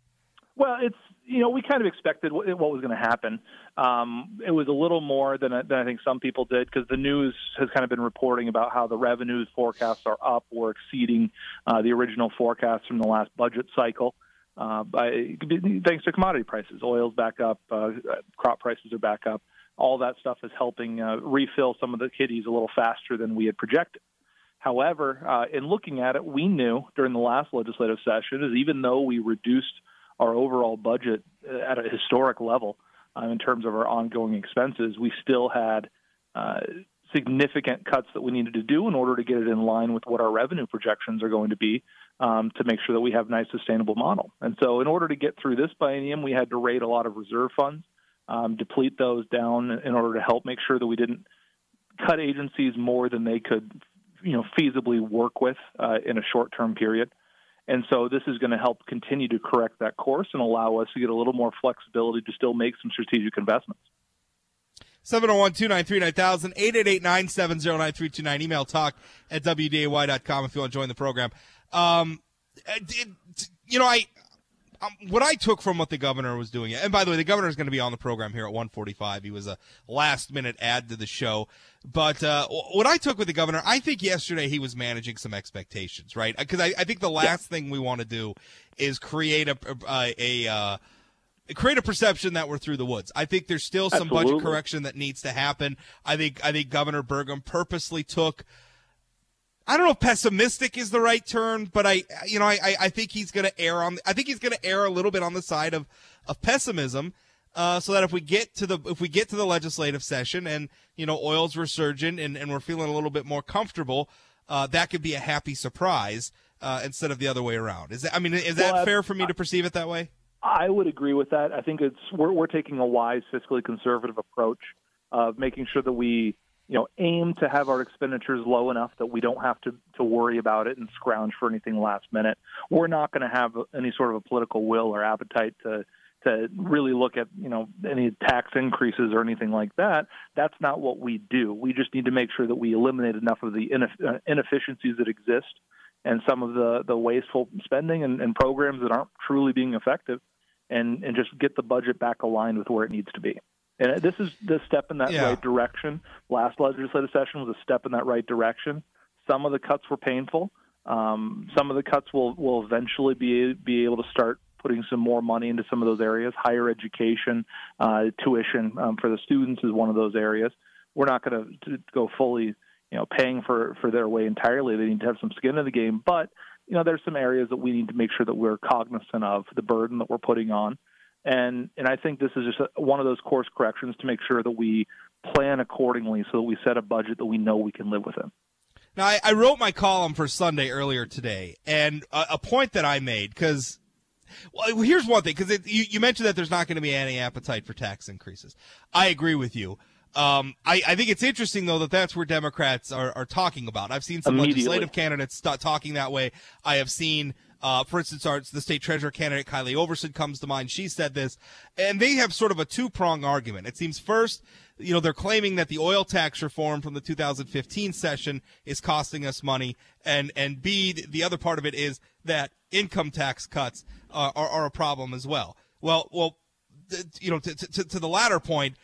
F: Well, it's you know we kind of expected what, what was going to happen. Um, it was a little more than, I- than I think some people did because the news has kind of been reporting about how the revenues forecasts are up or exceeding uh, the original forecasts from the last budget cycle. Uh, by thanks to commodity prices, oil's back up, uh, crop prices are back up. All that stuff is helping uh, refill some of the kitties a little faster than we had projected. However, uh, in looking at it, we knew during the last legislative session is even though we reduced our overall budget uh, at a historic level uh, in terms of our ongoing expenses, we still had uh, significant cuts that we needed to do in order to get it in line with what our revenue projections are going to be um, to make sure that we have a nice sustainable model. And so, in order to get through this biennium, we had to raid a lot of reserve funds, um, deplete those down in order to help make sure that we didn't cut agencies more than they could, you know, feasibly work with uh, in a short-term period. And so this is going to help continue to correct that course and allow us to get a little more flexibility to still make some strategic investments.
A: 701 293 9000, 888 970 9329. Email talk at WDAY.com if you want to join the program. Um, it, you know, I. Um, what I took from what the governor was doing, and by the way, the governor is going to be on the program here at 1:45. He was a last minute add to the show, but uh, what I took with the governor, I think yesterday he was managing some expectations, right? Because I, I, think the last yeah. thing we want to do is create a a, a uh, create a perception that we're through the woods. I think there's still some
F: Absolutely.
A: budget correction that needs to happen. I think I think Governor Burgum purposely took I don't know if pessimistic is the right term, but I, you know, I, I think he's going to err on. I think he's going to err a little bit on the side of, of pessimism, uh, so that if we get to the if we get to the legislative session and you know oil's resurgent and, and we're feeling a little bit more comfortable, uh, that could be a happy surprise uh, instead of the other way around. Is that? I mean, is that
F: well,
A: fair for me to perceive it that way?
F: I would agree with that. I think it's we're, we're taking a wise, fiscally conservative approach of making sure that we you know, aim to have our expenditures low enough that we don't have to, to worry about it and scrounge for anything last minute. We're not going to have any sort of a political will or appetite to to really look at you know any tax increases or anything like that. That's not what we do. We just need to make sure that we eliminate enough of the uh, inefficiencies that exist and some of the the wasteful spending and, and programs that aren't truly being effective, and and just get the budget back aligned with where it needs to be. And this is the step in that
A: yeah.
F: right direction. Last legislative session was a step in that right direction. Some of the cuts were painful. Um, some of the cuts will will eventually be be able to start putting some more money into some of those areas. Higher education, uh, tuition um, for the students is one of those areas. We're not going to go fully, you know, paying for for their way entirely. They need to have some skin in the game, but you know, there's some areas that we need to make sure that we're cognizant of the burden that we're putting on. And and I think this is just a, one of those course corrections to make sure that we plan accordingly, so that we set a budget that we know we can live within.
A: Now, I, I wrote my column for Sunday earlier today, and a, a point that I made because. Well, here's one thing because you, you mentioned that there's not going to be any appetite for tax increases. I agree with you. Um, I, I, think it's interesting though that that's where Democrats are, are talking about. I've seen some legislative candidates start talking that way. I have seen uh, for instance, our, the state treasurer candidate Kylie Oversen comes to mind. She said this, and they have sort of a two prong argument. It seems first, you know, they're claiming that the oil tax reform from the 2015 session is costing us money, and and B, the other part of it is that income tax cuts uh, are, are a problem as well. Well, well, you know, to, the latter point,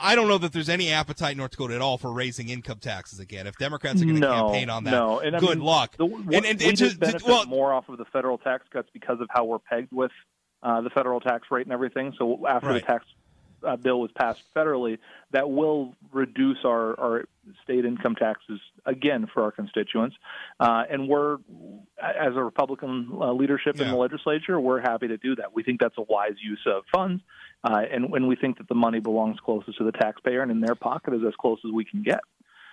A: I don't know that there's any appetite in North Dakota at all for raising income taxes again. If Democrats are going to
F: no,
A: campaign on that,
F: no. and
A: good
F: mean,
A: luck.
F: The,
A: and, and,
F: we
A: and
F: just benefit
A: well,
F: more off of the federal tax cuts because of how we're pegged with uh, the federal tax rate and everything. So after
A: right.
F: the tax uh, bill was passed federally, that will reduce our, our state income taxes again for our constituents. Uh, and we're, as a Republican uh, leadership
A: yeah.
F: in the legislature, we're happy to do that. We think that's a wise use of funds, uh, and when we think that the money belongs closest to the taxpayer and in their pocket is as close as we can get.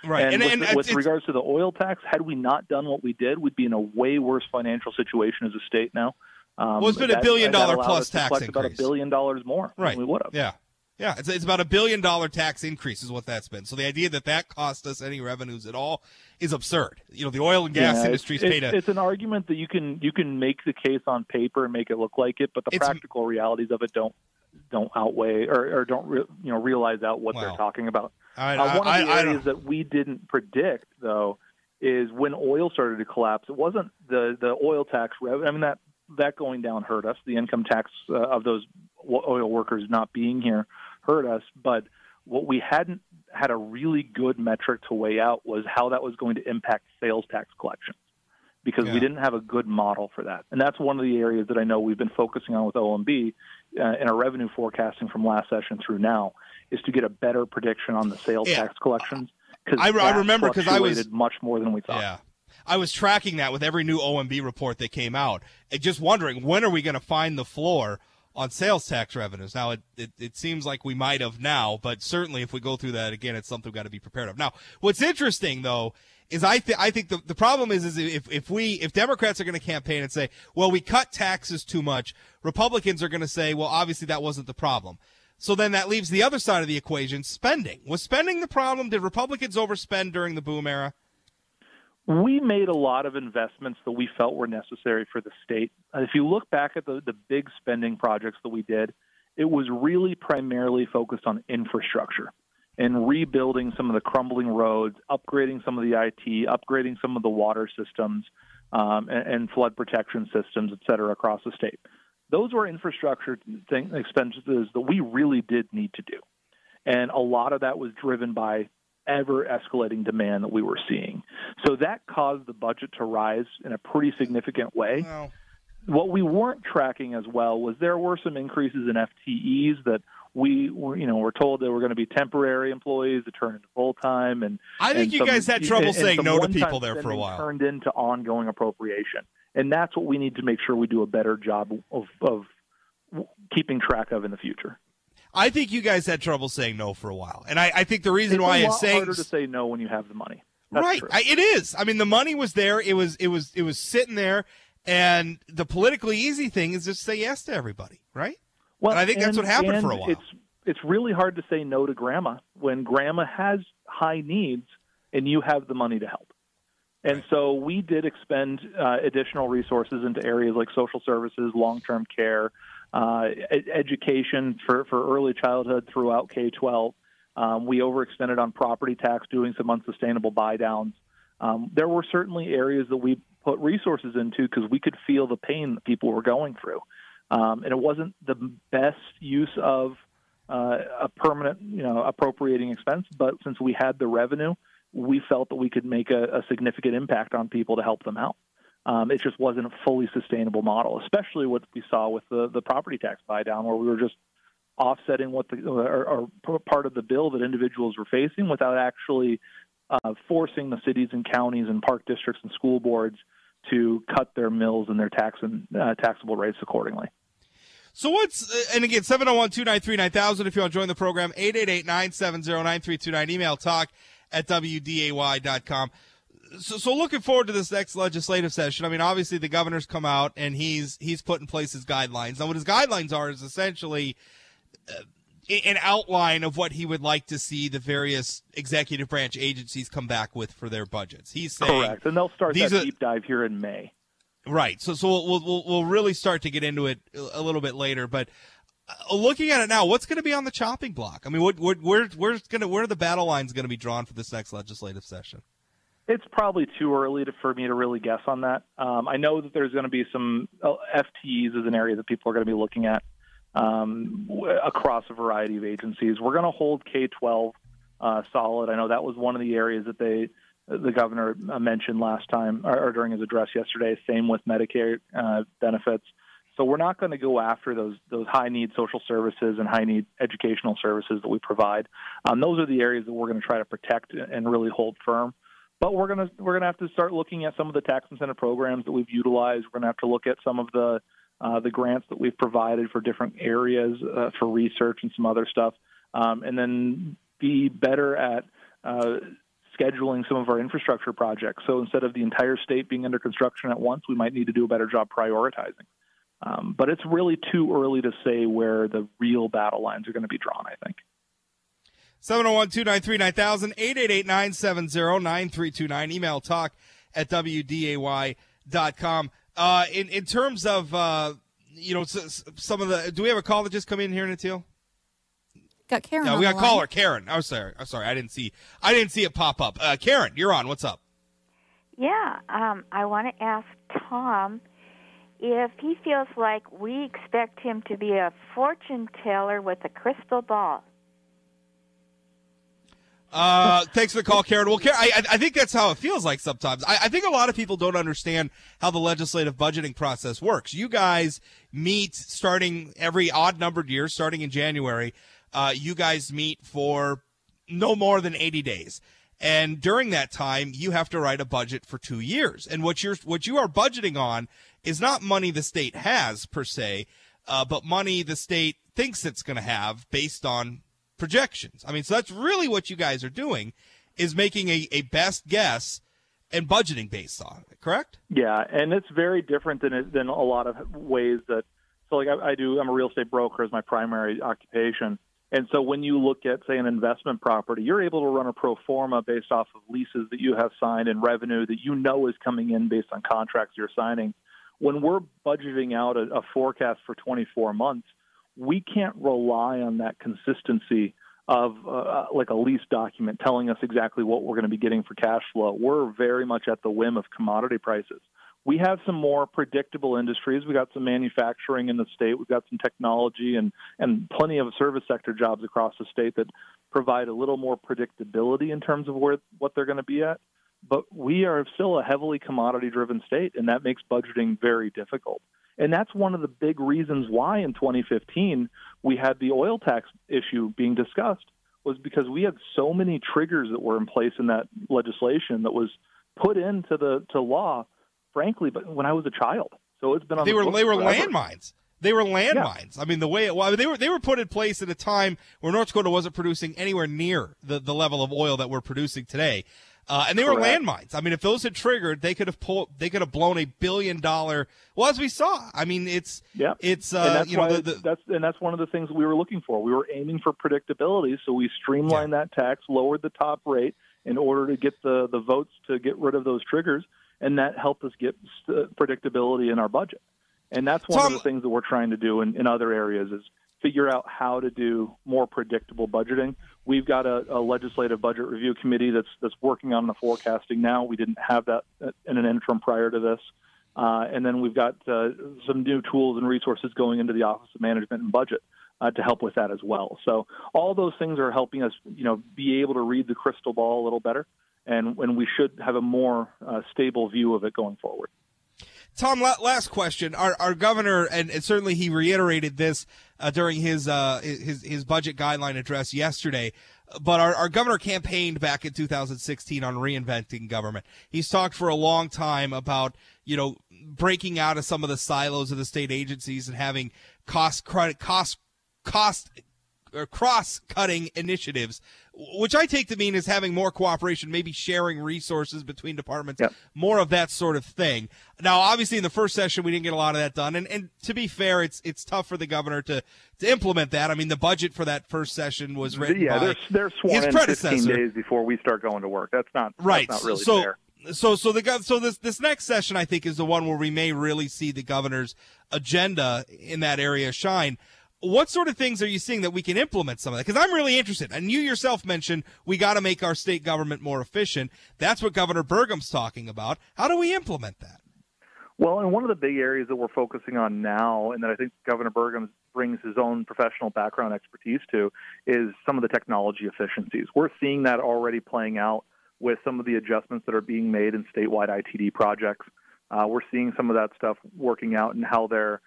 A: Right.
F: And,
A: and,
F: with,
A: and
F: with regards to the oil tax, had we not done what we did, we'd be in a way worse financial situation as a state now. Um,
A: well, it's been
F: that,
A: a billion dollar plus tax
F: increase.
A: increase.
F: About a billion dollars more
A: right.
F: we would have.
A: Yeah. Yeah, it's, it's about a billion dollar tax increase is what that's been. So the idea that that cost us any revenues at all is absurd. You know, the oil and gas
F: yeah,
A: industry's
F: it's,
A: paid a.
F: It's an argument that you can you can make the case on paper and make it look like it, but the practical realities of it don't don't outweigh or, or don't re, you know realize out what
A: Well,
F: they're talking about.
A: I,
F: Uh, one
A: I,
F: of the
A: I, I
F: areas
A: don't,
F: that we didn't predict, though, is when oil started to collapse. It wasn't the the oil tax. I mean that that going down hurt us. The income tax uh, of those oil workers not being here hurt us. But what we hadn't had a really good metric to weigh out was how that was going to impact sales tax collections. Because
A: Yeah.
F: we didn't have a good model for that, and that's one of the areas that I know we've been focusing on with OMB uh, in our revenue forecasting from last session through now, is to get a better prediction on the sales
A: Yeah.
F: tax collections. Because
A: I I remember 'cause I was-
F: much more than we thought.
A: Yeah. I was tracking that with every new OMB report that came out, and just wondering when are we going to find the floor on sales tax revenues. Now, it, it, it seems like we might have now, but certainly if we go through that again, it's something we've got to be prepared of. Now, what's interesting though is I think I think the, the problem is is if if we if Democrats are going to campaign and say, well, we cut taxes too much, Republicans are going to say, well, obviously that wasn't the problem. So then that leaves the other side of the equation, spending. Was spending the problem? Did Republicans overspend during the boom era?
F: We made a lot of investments that we felt were necessary for the state. Uh, If you look back at the, the big spending projects that we did, it was really primarily focused on infrastructure and rebuilding some of the crumbling roads, upgrading some of the IT, upgrading some of the water systems, um, and, and flood protection systems, et cetera, across the state. Those were infrastructure thing, expenses that we really did need to do. And a lot of that was driven by ever escalating demand that we were seeing. So that caused the budget to rise in a pretty significant way.
A: Well,
F: What we weren't tracking as well was there were some increases in FTEs that we were, you know, were told they were going to be temporary employees to turn into full time, and
A: I think
F: and
A: you
F: some-
A: guys had trouble
F: and- and
A: saying
F: some
A: no to people there for a while.
F: Turned into ongoing appropriation, and that's what we need to make sure we do a better job of, of keeping track of in the future.
A: I think you guys had trouble saying no for a while, and I, I think the reason
F: It's
A: why I'm saying
F: harder to say no when you have the money. That's
A: right. I, it is. I mean, the money was there. It was it was it was sitting there, and the politically easy thing is just say yes to everybody, right?
F: Well,
A: And I think that's what happened for a while.
F: It's it's really hard to say no to grandma when grandma has high needs and you have the money to help. And
A: Right.
F: so we did expend uh, additional resources into areas like social services, long-term care, uh, education for, for early childhood throughout K-12. Um, we overextended on property tax, doing some unsustainable buy downs. Um, there were certainly areas that we put resources into because we could feel the pain that people were going through. Um, and it wasn't the best use of uh, a permanent, you know, appropriating expense. But since we had the revenue, we felt that we could make a, a significant impact on people to help them out. Um, it just wasn't a fully sustainable model, especially what we saw with the, the property tax buy down, where we were just offsetting what the or, or part of the bill that individuals were facing without actually uh, forcing the cities and counties and park districts and school boards to cut their mills and their tax and uh, taxable rates accordingly.
A: So what's uh, and again 701-293-9000 if you want to join the program 888-970-9329 email talk at wday.com. So, so looking forward to this next legislative session. I mean, obviously the governor's come out and he's he's put in place his guidelines. Now, what his guidelines are is essentially uh, an outline of what he would like to see the various executive branch agencies come back with for their budgets. He's saying
F: Correct, and they'll start
A: these
F: that
A: are-
F: deep dive here in May.
A: Right. So so we'll we'll we'll really start to get into it a little bit later, but uh, looking at it now, what's going to be on the chopping block? I mean, what, what where where's going to where are the battle lines going to be drawn for this next legislative session?
F: It's probably too early to, for me to really guess on that. Um, I know that there's going to be some uh, FTEs is an area that people are going to be looking at um, across a variety of agencies. We're going to hold K-12 uh, solid. I know that was one of the areas that they the governor uh, mentioned last time or, or during his address yesterday. Same with Medicare uh, benefits. So we're not going to go after those those high need social services and high need educational services that we provide. Um, those are the areas that we're going to try to protect and really hold firm. But we're to we're to have to start looking at some of the tax incentive programs that we've utilized. We're to have to look at some of the uh, the grants that we've provided for different areas uh, for research and some other stuff, um, and then be better at uh, scheduling some of our infrastructure projects. So instead of the entire state being under construction at once, we might need to do a better job prioritizing. Um, but it's really too early to say where the real battle lines are going to be drawn. I think.
A: 701-293-9000, 888-970-9329, email talk at wday.com. Uh, in, in terms of, uh, you know, s- s- some of the, do we have a call that just come in here, in Natil?
C: Got Karen.
A: No, we got
C: line.
A: caller Karen. I'm sorry. I'm sorry. I didn't see. I didn't see it pop up. Uh, Karen, you're on. What's up?
G: Yeah, um, I want to ask Tom if he feels like we expect him to be a fortune teller with a crystal ball.
A: Uh, thanks for the call, Karen. Well, Karen, I, I- think that's how it feels like sometimes. I, I think a lot of people don't understand how the legislative budgeting process works. You guys meet starting every odd numbered year, starting in January. Uh, you guys meet for no more than 80 days. And during that time, you have to write a budget for two years. And what you're what you are budgeting on is not money the state has per se, uh, but money the state thinks it's going to have based on projections. I mean, so that's really what you guys are doing is making a, a best guess and budgeting based on it, correct?
F: Yeah, and it's very different than than a lot of ways that. So, like I, I do, I'm a real estate broker as my primary occupation, and so when you look at, say, an investment property, you're able to run a pro forma based off of leases that you have signed and revenue that you know is coming in based on contracts you're signing. When we're budgeting out a, a forecast for 24 months, we can't rely on that consistency of uh, like a lease document telling us exactly what we're going to be getting for cash flow. We're very much at the whim of commodity prices. We have some more predictable industries. We got some manufacturing in the state. We've got some technology and and plenty of service sector jobs across the state that provide a little more predictability in terms of where what they're going to be at. But we are still a heavily commodity driven state, and that makes budgeting very difficult. And that's one of the big reasons why in 2015 we had the oil tax issue being discussed was because we had so many triggers that were in place in that legislation that was put into the to law, frankly, but when I was a child. So it's been on
A: They
F: the
A: were they were
F: forever.
A: landmines. They were landmines. I mean, the way it, well, they were they were put in place at a time where North Dakota wasn't producing anywhere near the, the level of oil that we're producing today, uh, and they were landmines. I mean, if those had triggered, they could have pulled they could have blown a billion dollar. Well, as we saw, I mean, it's
F: Yeah,
A: it's uh, you know the, the,
F: that's and that's one of the things we were looking for. We were aiming for predictability, so we streamlined that tax, lowered the top rate in order to get the the votes to get rid of those triggers, and that helped us get uh, predictability in our budget. And that's one
A: Tom-
F: of the things that we're trying to do in, in other areas is figure out how to do more predictable budgeting. We've got a, a legislative budget review committee that's that's working on the forecasting now. We didn't have that in an interim prior to this. Uh, and then we've got uh, some new tools and resources going into the Office of Management and Budget uh, to help with that as well. So all those things are helping us, you know, be able to read the crystal ball a little better, and when we should have a more uh, stable view of it going forward.
A: Tom, last question. Our, our governor, and, and certainly he reiterated this uh, during his, uh, his his budget guideline address yesterday. But our, our governor campaigned back in 2016 on reinventing government. He's talked for a long time about you know breaking out of some of the silos of the state agencies and having cost credit cost cost or cross-cutting initiatives, which I take to mean is having more cooperation, maybe sharing resources between departments,
F: Yep.
A: more of that sort of thing. Now, obviously, in the first session, we didn't get a lot of that done, and and to be fair, it's it's tough for the governor to to implement that. I mean, the budget for that first session was written
F: yeah,
A: by
F: they're, they're sworn
A: his
F: in
A: predecessor.
F: 15 days before we start going to work. That's not
A: right
F: That's not really
A: so
F: fair.
A: so so the so this this next session i think is the one where we may really see the governor's agenda in that area shine what sort of things are you seeing that we can implement some of that? Because i'm really interested. And you yourself mentioned we got to make our state government more efficient. That's what governor burgum's talking about. How do we implement that?
F: Well, and one of the big areas that we're focusing on now, and that I think Governor Burgum brings his own professional background expertise to, is some of the technology efficiencies. We're seeing that already playing out with some of the adjustments that are being made in statewide ITD projects. Uh, we're seeing some of that stuff working out and how they're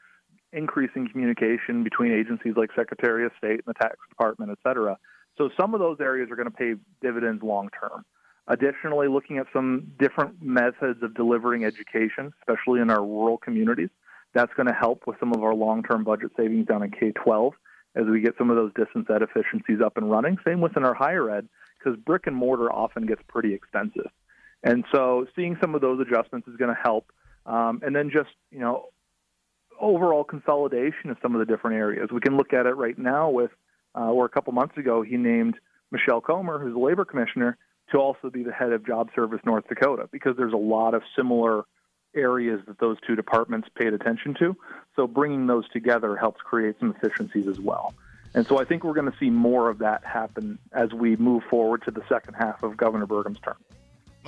F: increasing communication between agencies like Secretary of State and the Tax Department, et cetera. So some of those areas are going to pay dividends long term. Additionally, looking at some different methods of delivering education, especially in our rural communities, that's going to help with some of our long term budget savings down in K 12 as we get some of those distance ed efficiencies up and running. Same within our higher ed, because brick and mortar often gets pretty expensive. And so seeing some of those adjustments is going to help. Um, and then just, you know, overall consolidation of some of the different areas. We can look at it right now with uh, a couple months ago he named Michelle Kommer, who's the labor commissioner, to also be the head of Job Service North Dakota because there's a lot of similar areas that those two departments paid attention to. So bringing those together helps create some efficiencies as well. And so I think we're going to see more of that happen as we move forward to the second half of Governor Burgum's term.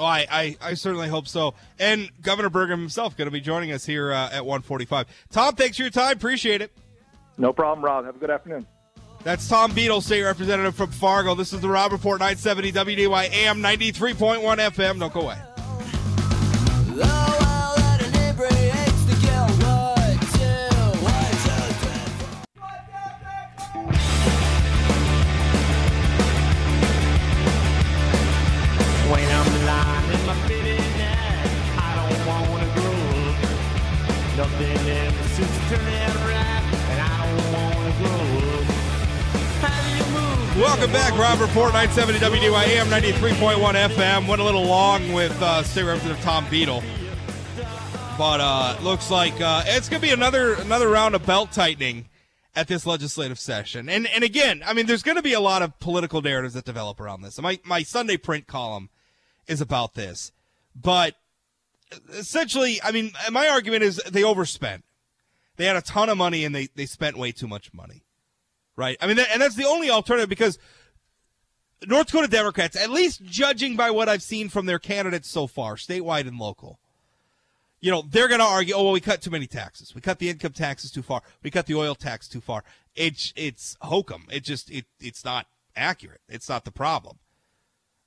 A: Well, I, I, I certainly hope so. And Governor Burgum himself going to be joining us here uh, at 145. Tom, thanks for your time. Appreciate it.
F: No problem, Rob. Have a good afternoon.
A: That's Tom Beadle, state representative from Fargo. This is the Rob Port 970 WDAY AM 93.1 FM. Don't go away.
D: Nothing ever seems to turn out right, and I don't wanna grow up.
A: Welcome back, Rob Port, 970 WDAY AM, 93.1 FM. Went a little long with uh, State Representative Tom Beadle. But uh, looks like uh, it's going to be another another round of belt tightening at this legislative session. And and again, I mean, there's going to be a lot of political narratives that develop around this. My my Sunday print column is about this, but essentially, I mean, my argument is they overspent. They had a ton of money and they they spent way too much money, right? I mean, that, and that's the only alternative because North Dakota Democrats, at least judging by what I've seen from their candidates so far, statewide and local, you know, they're going to argue, oh, well, we cut too many taxes. We cut the income taxes too far. We cut the oil tax too far. It's, it's hokum. It just, it, it's not accurate. It's not the problem.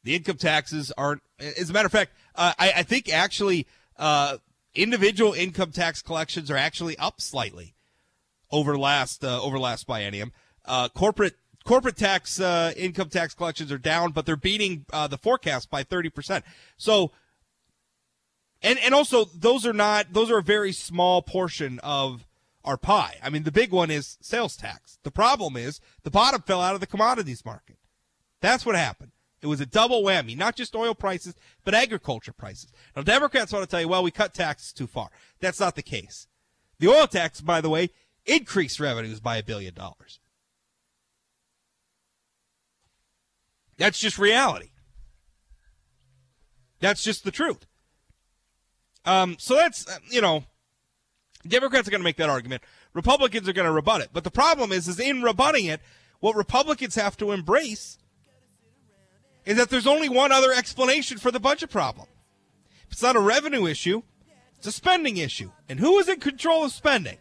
A: The income taxes aren't, as a matter of fact, uh, I, I think actually, uh, individual income tax collections are actually up slightly over last, uh, over last biennium. Uh, corporate, corporate tax, uh, income tax collections are down, but they're beating, the forecast by 30%. So, and and also those are not those are a very small portion of our pie. I mean, the big one is sales tax. The problem is the bottom fell out of the commodities market. That's what happened. It was a double whammy, not just oil prices, but agriculture prices. Now, Democrats want to tell you, well, we cut taxes too far. That's not the case. The oil tax, by the way, increased revenues by a billion dollars. That's just reality. That's just the truth. Um, so that's, uh, you know, Democrats are going to make that argument. Republicans are going to rebut it. But the problem is, is in rebutting it, what Republicans have to embrace is that there's only one other explanation for the budget problem. It's not a revenue issue, it's a spending issue. And who is in control of spending?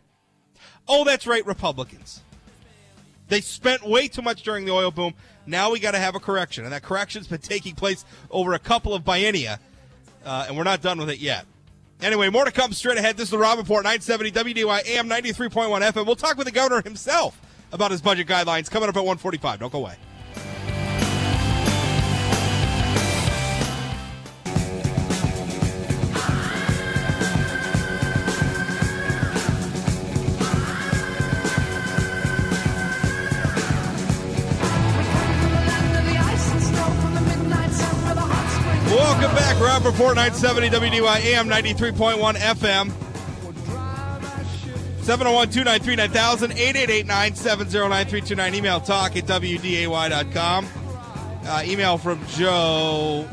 A: Oh, that's right, Republicans. They spent way too much during the oil boom. Now we got to have a correction. And that correction's been taking place over a couple of biennia, uh, and we're not done with it yet. Anyway, more to come straight ahead. This is the Rob Port, 970 WDAY AM 93.1 FM. We'll talk with the governor himself about his budget guidelines coming up at 145. Don't go away. Report 970 WDAY AM 93.1 FM. 701 293 9000 888 970 9329. Email talk at WDAY.com. Uh, email from Joe.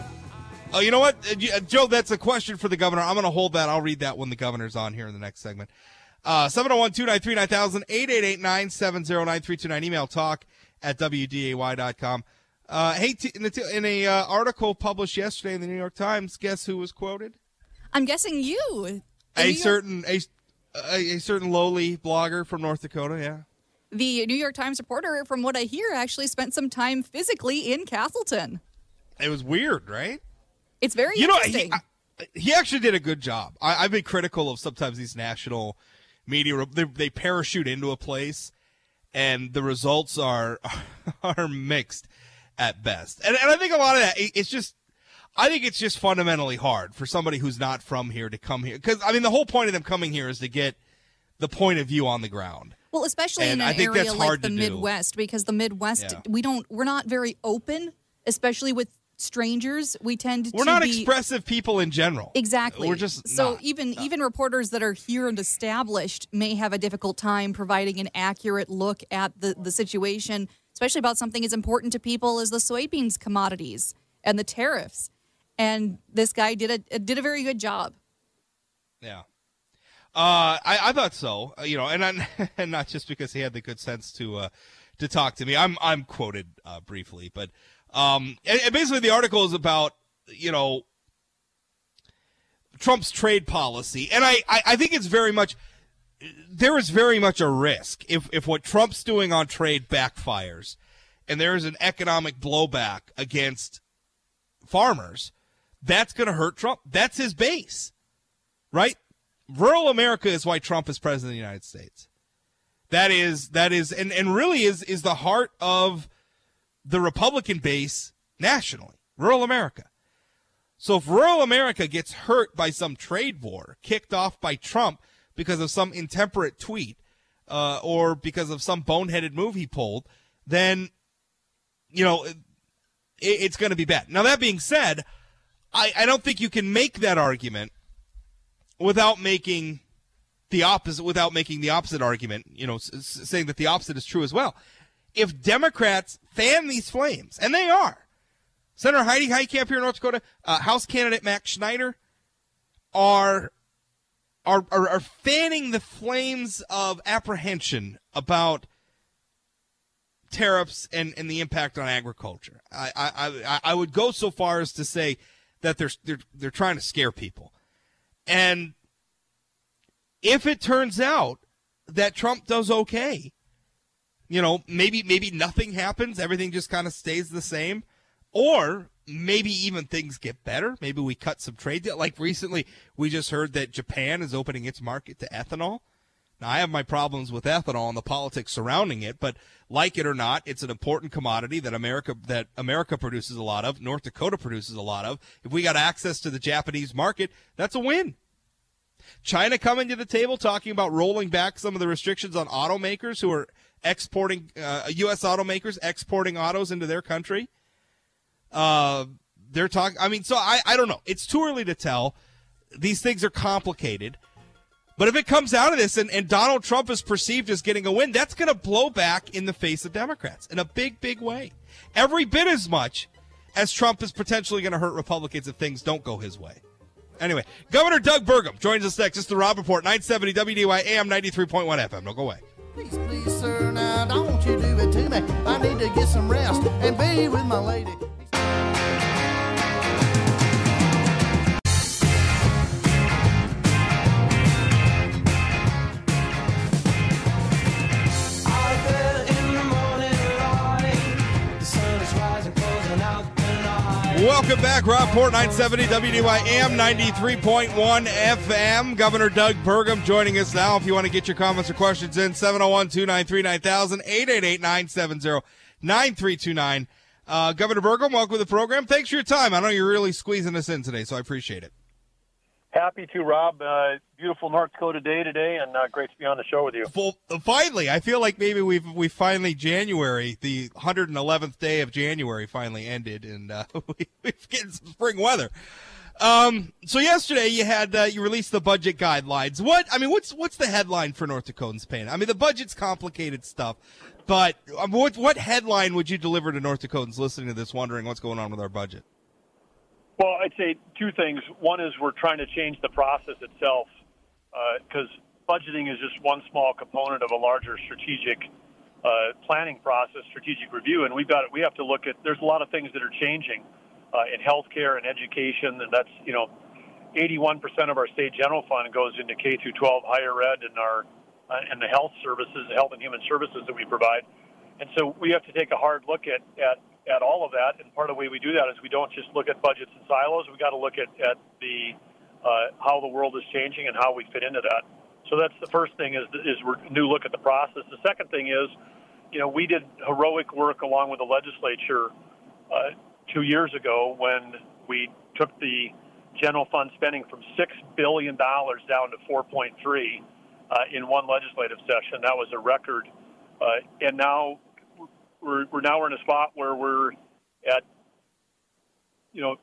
A: Oh, you know what? Uh, uh, Joe, that's a question for the governor. I'm going to hold that. I'll read that when the governor's on here in the next segment. Uh, 701 293 9000 888 970 9329. Email talk at WDAY.com. Uh, hey, t- in, the, in a uh, article published yesterday in the New York Times, guess who was quoted?
C: I'm guessing you. The
A: A
C: New York-
A: certain a, a, a certain lowly blogger from North Dakota. Yeah,
C: the New York Times reporter, from what I hear, actually spent some time physically in Casselton.
A: it was weird, right?
C: It's very
A: You know, he, I, he actually did a good job. I, I've been critical of sometimes these national media. They, they parachute into a place, and the results are are mixed at best. And and I think a lot of that it- it's just. I think it's just fundamentally hard for somebody who's not from here to come here because I mean the whole point of them coming here is to get the point of view on the ground.
C: Well, especially
A: And
C: in
A: I
C: an
A: think
C: area
A: that's
C: like the
A: to do.
C: Midwest, because the Midwest
A: Yeah.
C: we don't we're not very open, especially with strangers. We tend to
A: We're
C: to
A: not
C: be
A: expressive people in general.
C: exactly.
A: We're just
C: so
A: not.
C: even even reporters that are here and established may have a difficult time providing an accurate look at the the situation, especially about something as important to people as the soybeans commodities and the tariffs. And this guy did a did a very good job.
A: Yeah. Uh, I, I thought so, uh, you know, and I, and not just because he had the good sense to uh, to talk to me. I'm I'm quoted uh, briefly, but um, and, and basically the article is about you know Trump's trade policy, and I, I I think it's very much there is very much a risk if if what Trump's doing on trade backfires, and there is an economic blowback against farmers, that's going to hurt Trump. That's his base right? Rural America is why Trump is president of the United States. That is that is and, and really is is the heart of the Republican base nationally. Rural America. So if rural America gets hurt by some trade war kicked off by Trump because of some intemperate tweet uh, or because of some boneheaded move he pulled, then you know it, it's going to be bad. Now that being said, I, I don't think you can make that argument without making the opposite without making the opposite argument, you know, s- saying that the opposite is true as well. If Democrats fan these flames, and they are, Senator Heidi Heitkamp here in North Dakota, uh, House candidate Mac Schneider, are, are are are fanning the flames of apprehension about tariffs and, and the impact on agriculture. I, I, I, would go so far as to say that they're, they're, they're trying to scare people. And if it turns out that Trump does okay, you know, maybe, maybe nothing happens, everything just kind of stays the same, or maybe even things get better. Maybe we cut some trade deal. Like recently, we just heard that Japan is opening its market to ethanol. Now, I have my problems with ethanol and the politics surrounding it, but like it or not, it's an important commodity that America that America produces a lot of, North Dakota produces a lot of. If we got access to the Japanese market, that's a win. China coming to the table talking about rolling back some of the restrictions on automakers who are exporting uh, U.S. automakers exporting autos into their country. Uh, they're talking. I mean, so I I don't know. It's too early to tell. These things are complicated. But if it comes out of this and, and Donald Trump is perceived as getting a win, that's going to blow back in the face of Democrats in a big, big way. Every bit as much as Trump is potentially going to hurt Republicans if things don't go his way. Anyway, Governor Doug Burgum joins us next. It's the Rob Report, 970 WDAY AM 93.1 FM. Don't go away.
H: Please, please, sir, now don't you do it to me. I need to get some rest and be with my lady.
A: Welcome back, Rob Port, 970 WDAY AM 93.1 FM. Governor Doug Burgum joining us now. If you want to get your comments or questions in, 701 293 9000 888 970 9329. Uh, Governor Burgum, welcome to the program. Thanks for your time. I know you're really squeezing us in today, so I appreciate it.
I: Happy to, Rob. Uh, beautiful North Dakota day today, and uh, great to be on the show with you.
A: Well, finally, I feel like maybe we've we finally January, the 111th day of January, finally ended, and uh, we, we've getting some spring weather. Um, so yesterday you had uh, you released the budget guidelines. What I mean, what's what's the headline for North Dakotans paying? I mean, the budget's complicated stuff, but um, what what headline would you deliver to North Dakotans listening to this, wondering what's going on with our budget?
I: Well, I'd say two things. One is we're trying to change the process itself because budgeting is just one small component of a larger strategic uh, planning process, strategic review, and we've got we have to look at. There's a lot of things that are changing uh, in healthcare and education, and that's you know, 81% of our state general fund goes into K through 12 higher ed and our uh, and the health services, the health and human services that we provide. And so we have to take a hard look at, at, at all of that. And part of the way we do that is we don't just look at budgets and silos. We got to look at, at the uh, how the world is changing and how we fit into that. So that's the first thing is is new look at the process. The second thing is, you know, we did heroic work along with the legislature uh, two years ago when we took the general fund spending from six billion dollars down to 4.3 uh, in one legislative session. That was a record, uh, and now we're, we're now we're in a spot where we're at, you know,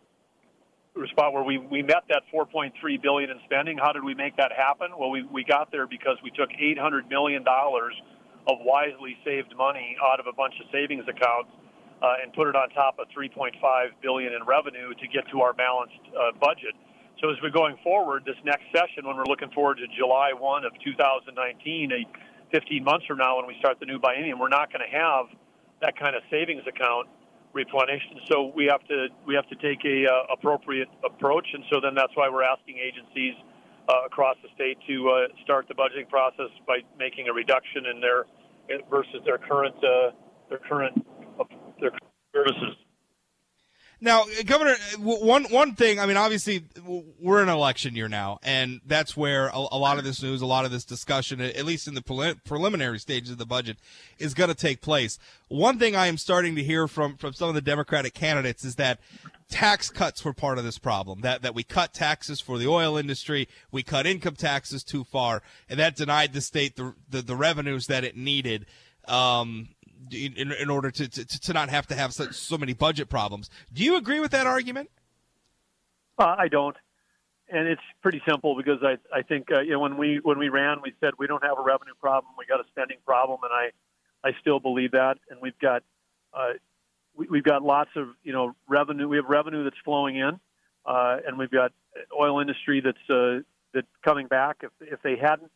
I: a spot where we, we met that 4.3 billion in spending. How did we make that happen? Well, we, we got there because we took 800 million dollars of wisely saved money out of a bunch of savings accounts uh, and put it on top of 3.5 billion in revenue to get to our balanced uh, budget. So as we're going forward, this next session, when we're looking forward to July 1 of 2019, a 15 months from now when we start the new biennium, we're not going to have that kind of savings account replenished. And so we have to we have to take a uh, appropriate approach. And so then that's why we're asking agencies uh, across the state to uh, start the budgeting process by making a reduction in their versus their current uh, their current their services.
A: Now, Governor, one one thing. I mean, obviously, we're in election year now, and that's where a, a lot of this news, a lot of this discussion, at least in the prelim- preliminary stages of the budget, is going to take place. One thing I am starting to hear from from some of the Democratic candidates is that tax cuts were part of this problem. That that we cut taxes for the oil industry, we cut income taxes too far, and that denied the state the the, the revenues that it needed. Um, in, in order to, to, to not have to have such, so many budget problems. Do you agree with that argument?
I: Uh, I don't, and it's pretty simple because I I think uh, you know when we when we ran we said we don't have a revenue problem we got a spending problem and I I still believe that and we've got uh, we, we've got lots of you know revenue we have revenue that's flowing in uh, and we've got oil industry that's uh, that's coming back if if they hadn't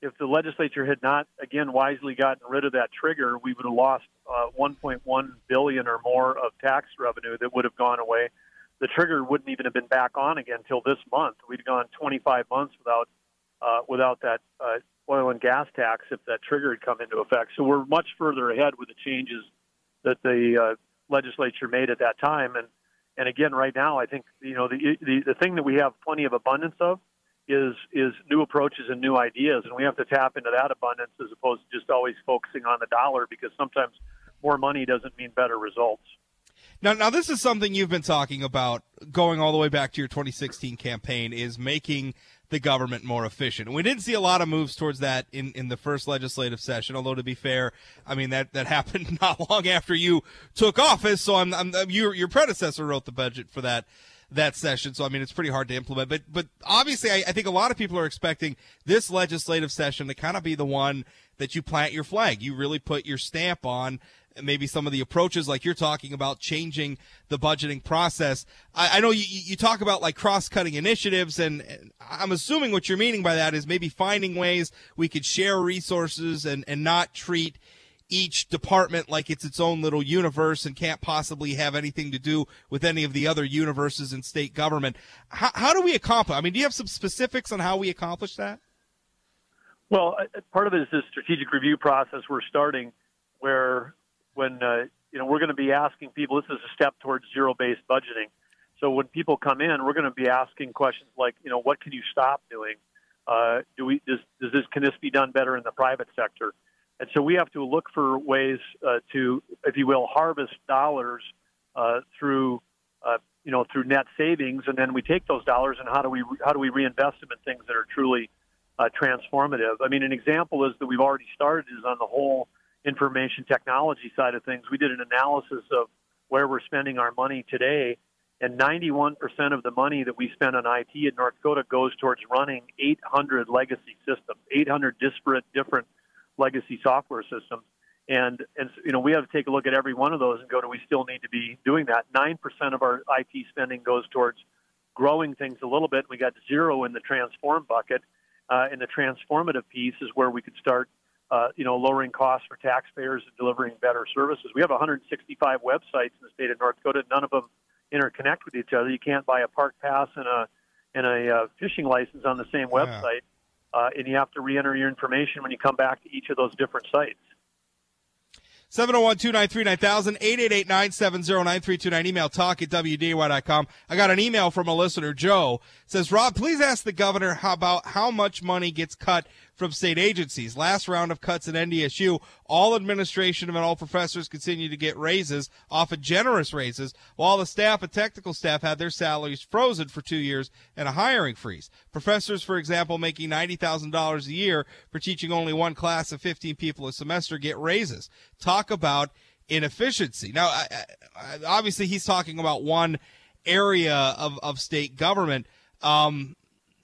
I: if the legislature had not again wisely gotten rid of that trigger we would have lost uh, 1.1 billion or more of tax revenue that would have gone away the trigger wouldn't even have been back on again until this month. We'd gone 25 months without uh, without that uh, oil and gas tax if that trigger had come into effect. So we're much further ahead with the changes that the uh, legislature made at that time. And and again, right now, I think you know the, the the thing that we have plenty of abundance of is is new approaches and new ideas, and we have to tap into that abundance as opposed to just always focusing on the dollar because sometimes more money doesn't mean better results.
A: Now, now this is something you've been talking about going all the way back to your 2016 campaign is making the government more efficient. And we didn't see a lot of moves towards that in, in the first legislative session. Although to be fair, I mean that, that happened not long after you took office. So I'm, I'm uh, your your predecessor wrote the budget for that that session. So I mean it's pretty hard to implement. But but obviously I, I think a lot of people are expecting this legislative session to kind of be the one that you plant your flag. You really put your stamp on maybe some of the approaches like you're talking about changing the budgeting process. I, I know you, you talk about like cross-cutting initiatives and, and I'm assuming what you're meaning by that is maybe finding ways we could share resources and, and not treat each department like it's its own little universe and can't possibly have anything to do with any of the other universes in state government. How, how do we accomplish? I mean, do you have some specifics on how we accomplish that?
I: Well, uh, part of it is this strategic review process we're starting, where when uh, you know we're going to be asking people. This is a step towards zero-based budgeting. So when people come in, we're going to be asking questions like, you know, what can you stop doing? Uh, do we does, does this can this be done better in the private sector? And so we have to look for ways uh, to, if you will, harvest dollars uh, through, uh, you know, through net savings, and then we take those dollars and how do we how do we reinvest them in things that are truly uh, transformative? I mean, an example is that we've already started is on the whole information technology side of things. We did an analysis of where we're spending our money today, and 91% of the money that we spend on IT in North Dakota goes towards running 800 legacy systems, 800 disparate, different legacy software systems. And, and you know, we have to take a look at every one of those and go, do we still need to be doing that? 9% of our IT spending goes towards growing things a little bit. We got zero in the transform bucket. Uh, and the transformative piece is where we could start uh, you know, lowering costs for taxpayers and delivering better services. We have 165 websites in the state of North Dakota. None of them interconnect with each other. You can't buy a park pass and a and a uh, fishing license on the same website, yeah. Uh, and you have to re-enter your information when you come back to each of those different sites.
A: 701-293-9000, 888-970-9329, email talk at wday.com. I got an email from a listener, Joe, says, Rob, please ask the governor how about how much money gets cut from state agencies. Last round of cuts at NDSU, all administration and all professors continue to get raises, often generous raises, while the staff and technical staff had their salaries frozen for two years and a hiring freeze. Professors, for example, making $90,000 a year for teaching only one class of 15 people a semester get raises. Talk about inefficiency. Now, I, I, obviously, he's talking about one area of, of state government. Um,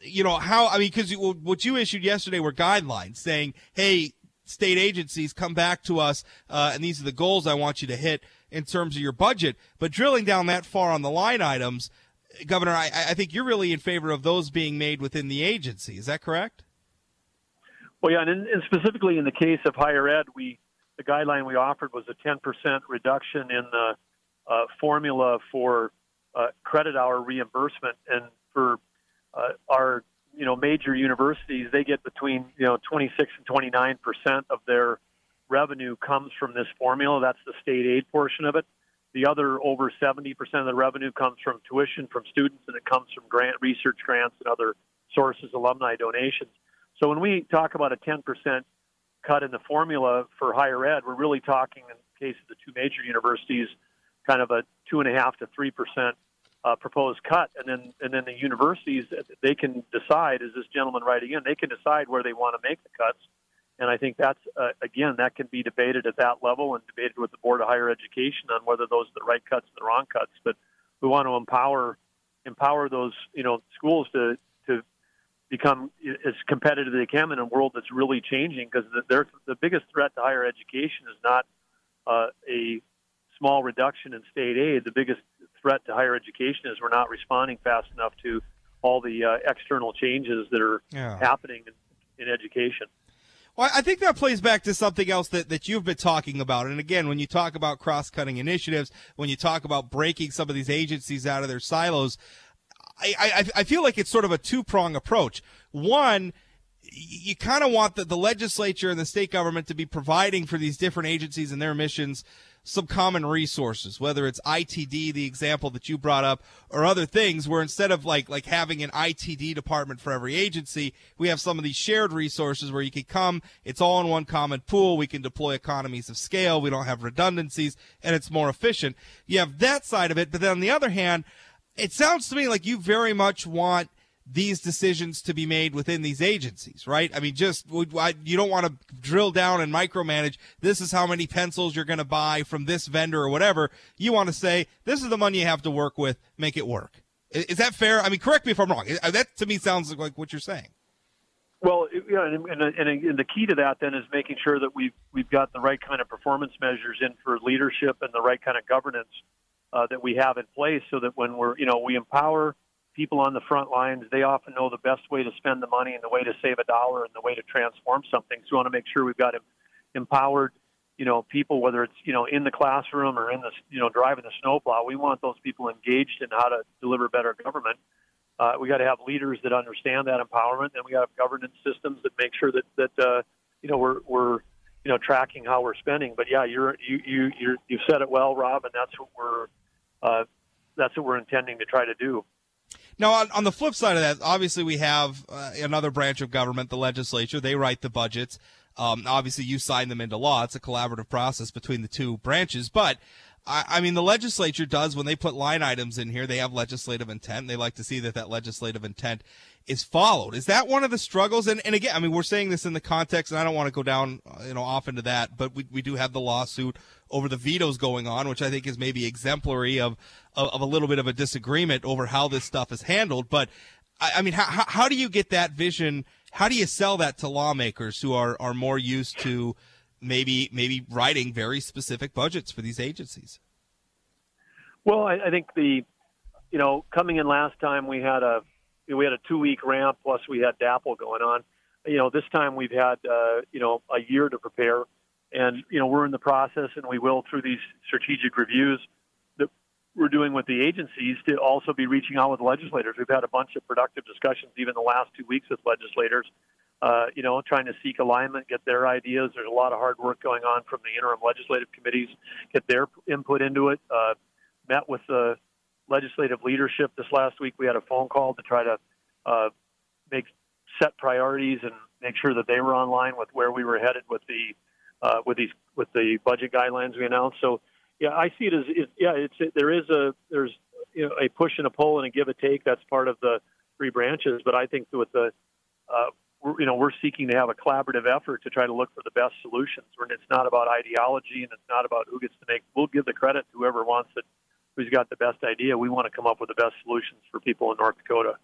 A: you know how I mean because what you issued yesterday were guidelines saying, hey, state agencies come back to us, uh, and these are the goals I want you to hit in terms of your budget. But drilling down that far on the line items, Governor, I, I think you're really in favor of those being made within the agency. Is that correct?
I: Well, yeah, and, in, and specifically in the case of higher ed, we the guideline we offered was a 10% reduction in the uh, formula for uh, credit hour reimbursement, and for uh, our you know major universities they get between you know 26 and 29 percent of their revenue comes from this formula. That's the state aid portion of it. The other over 70 percent of the revenue comes from tuition from students, and it comes from grant research grants and other sources, alumni donations. So when we talk about a 10 percent cut in the formula for higher ed, we're really talking in the case of the two major universities, kind of a two and a half to three percent uh, proposed cut, and then and then the universities they can decide. As this gentleman writing in, they can decide where they want to make the cuts. And I think that's uh, again that can be debated at that level and debated with the board of higher education on whether those are the right cuts or the wrong cuts. But we want to empower empower those you know schools to to become as competitive as they can in a world that's really changing because the, the biggest threat to higher education is not uh, a small reduction in state aid. The biggest threat to higher education is we're not responding fast enough to all the uh, external changes that are
A: Yeah.
I: happening in, in education.
A: Well, I think that plays back to something else that, that you've been talking about. And again, when you talk about cross cutting initiatives, when you talk about breaking some of these agencies out of their silos, I, I, I feel like it's sort of a two prong approach. One, you kind of want the, the legislature and the state government to be providing for these different agencies and their missions some common resources, whether it's ITD, the example that you brought up, or other things where instead of like like having an ITD department for every agency, we have some of these shared resources where you can come, it's all in one common pool, we can deploy economies of scale, we don't have redundancies, and it's more efficient. You have that side of it, but then on the other hand, it sounds to me like you very much want these decisions to be made within these agencies, right? I mean, just you don't want to drill down and micromanage. This is how many pencils you're going to buy from this vendor or whatever. You want to say this is the money you have to work with. Make it work. Is that fair? I mean, correct me if I'm wrong. That to me sounds like what you're saying.
I: Well, yeah, and, and, and, and the key to that then is making sure that we've we've got the right kind of performance measures in for leadership and the right kind of governance uh, that we have in place, so that when we're you know we empower people on the front lines, they often know the best way to spend the money and the way to save a dollar and the way to transform something. So we want to make sure we've got empowered you know people, whether it's you know in the classroom or in the you know driving the snowplow. We want those people engaged in how to deliver better government uh, we got to have leaders that understand that empowerment, and we got to have governance systems that make sure that that uh, you know we're we're you know tracking how we're spending. But yeah, you're you you you're, you've said it well, Rob, and that's what we're uh, that's what we're intending to try to do.
A: Now, on, on the flip side of that, obviously we have uh, another branch of government, the legislature. They write the budgets. Um, obviously, you sign them into law. It's a collaborative process between the two branches. But I, I mean, the legislature does when they put line items in here. They have legislative intent. They like to see that that legislative intent is followed. Is that one of the struggles? And, and again, I mean, we're saying this in the context, and I don't want to go down, uh, you know, off into that, but we, we do have the lawsuit over the vetoes going on, which I think is maybe exemplary of, of, of a little bit of a disagreement over how this stuff is handled. But I, I mean, how, how, do you get that vision? How do you sell that to lawmakers who are, are more used to maybe, maybe writing very specific budgets for these agencies?
I: Well, I, I think the you know coming in last time we had a we had a two week ramp plus we had DAPL going on. You know this time we've had uh, you know a year to prepare, and you know we're in the process and we will through these strategic reviews we're doing with the agencies to also be reaching out with legislators. We've had a bunch of productive discussions even the last two weeks with legislators. Uh, you know, trying to seek alignment, get their ideas. There's a lot of hard work going on from the interim legislative committees, get their input into it. Uh, met with the legislative leadership this last week. We had a phone call to try to uh, make set priorities and make sure that they were online with where we were headed with the uh, with these with the budget guidelines we announced. So yeah, I see it as it, yeah, it's it, there is a there's you know a push and a pull and a give and take. That's part of the three branches. But I think with the uh, we're, you know we're seeking to have a collaborative effort to try to look for the best solutions. And it's not about ideology and it's not about who gets to make. We'll give the credit to whoever wants it who's got the best idea. We want to come up with the best solutions for people in North Dakota.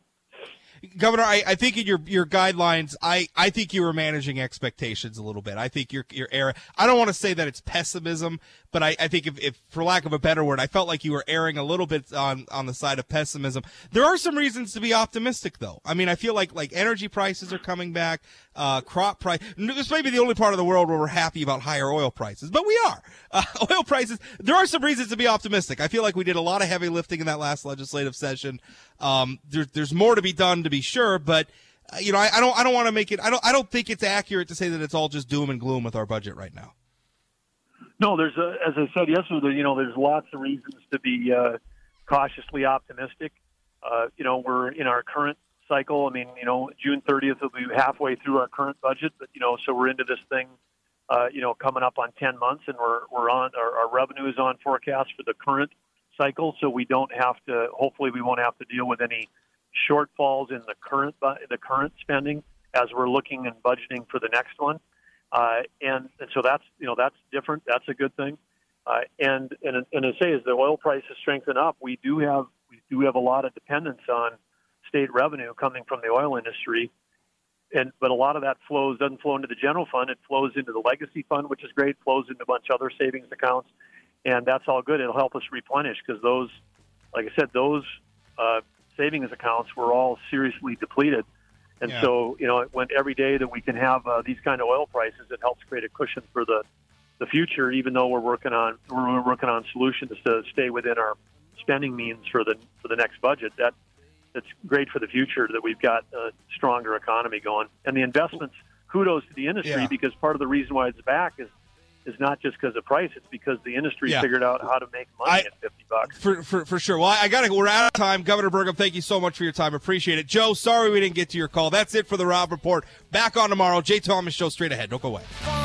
A: Governor, I, I think in your your guidelines, I, I think you were managing expectations a little bit. I think you're you're. I don't want to say that it's pessimism, but I, I think if, if for lack of a better word, I felt like you were erring a little bit on on the side of pessimism. There are some reasons to be optimistic, though. I mean, I feel like like energy prices are coming back, uh, crop price. This may be the only part of the world where we're happy about higher oil prices, but we are. Uh, oil prices. There are some reasons to be optimistic. I feel like we did a lot of heavy lifting in that last legislative session. Um, there, there's more to be done to be sure, but uh, you know, I, I don't, I don't want to make it. I don't, I don't think it's accurate to say that it's all just doom and gloom with our budget right now.
I: No, there's a, as I said yesterday, you know, there's lots of reasons to be uh, cautiously optimistic. Uh, you know, we're in our current cycle. I mean, you know, June 30th will be halfway through our current budget, but you know, so we're into this thing, uh, you know, coming up on 10 months, and we're we're on our, our revenue is on forecast for the current cycle, so we don't have to. Hopefully, we won't have to deal with any shortfalls in the current the current spending as we're looking and budgeting for the next one. Uh, and, and so that's you know that's different. That's a good thing. Uh, and and and to say as the oil prices strengthen up, we do have we do have a lot of dependence on state revenue coming from the oil industry. And but a lot of that flows doesn't flow into the general fund. It flows into the legacy fund, which is great. Flows into a bunch of other savings accounts, and that's all good. It'll help us replenish because those, like I said, those uh, savings accounts were all seriously depleted. And
A: Yeah.
I: so, you know, when every day that we can have uh, these kind of oil prices, it helps create a cushion for the the future. Even though we're working on we're working on solutions to stay within our spending means for the for the next budget. That that's great for the future that we've got a stronger economy going. And the investments, kudos to the industry
A: Yeah.
I: because part of the reason why it's back is is not just because of price; it's because the industry
A: Yeah.
I: figured out how to make money
A: I-
I: at fifty bucks.
A: For, for, for sure. Well, I got to. We're out of time. Governor Burgum, thank you so much for your time. Appreciate it. Joe, sorry we didn't get to your call. That's it for the Rob Report. Back on tomorrow. Jay Thomas Show straight ahead. Don't go away.
B: to hang around.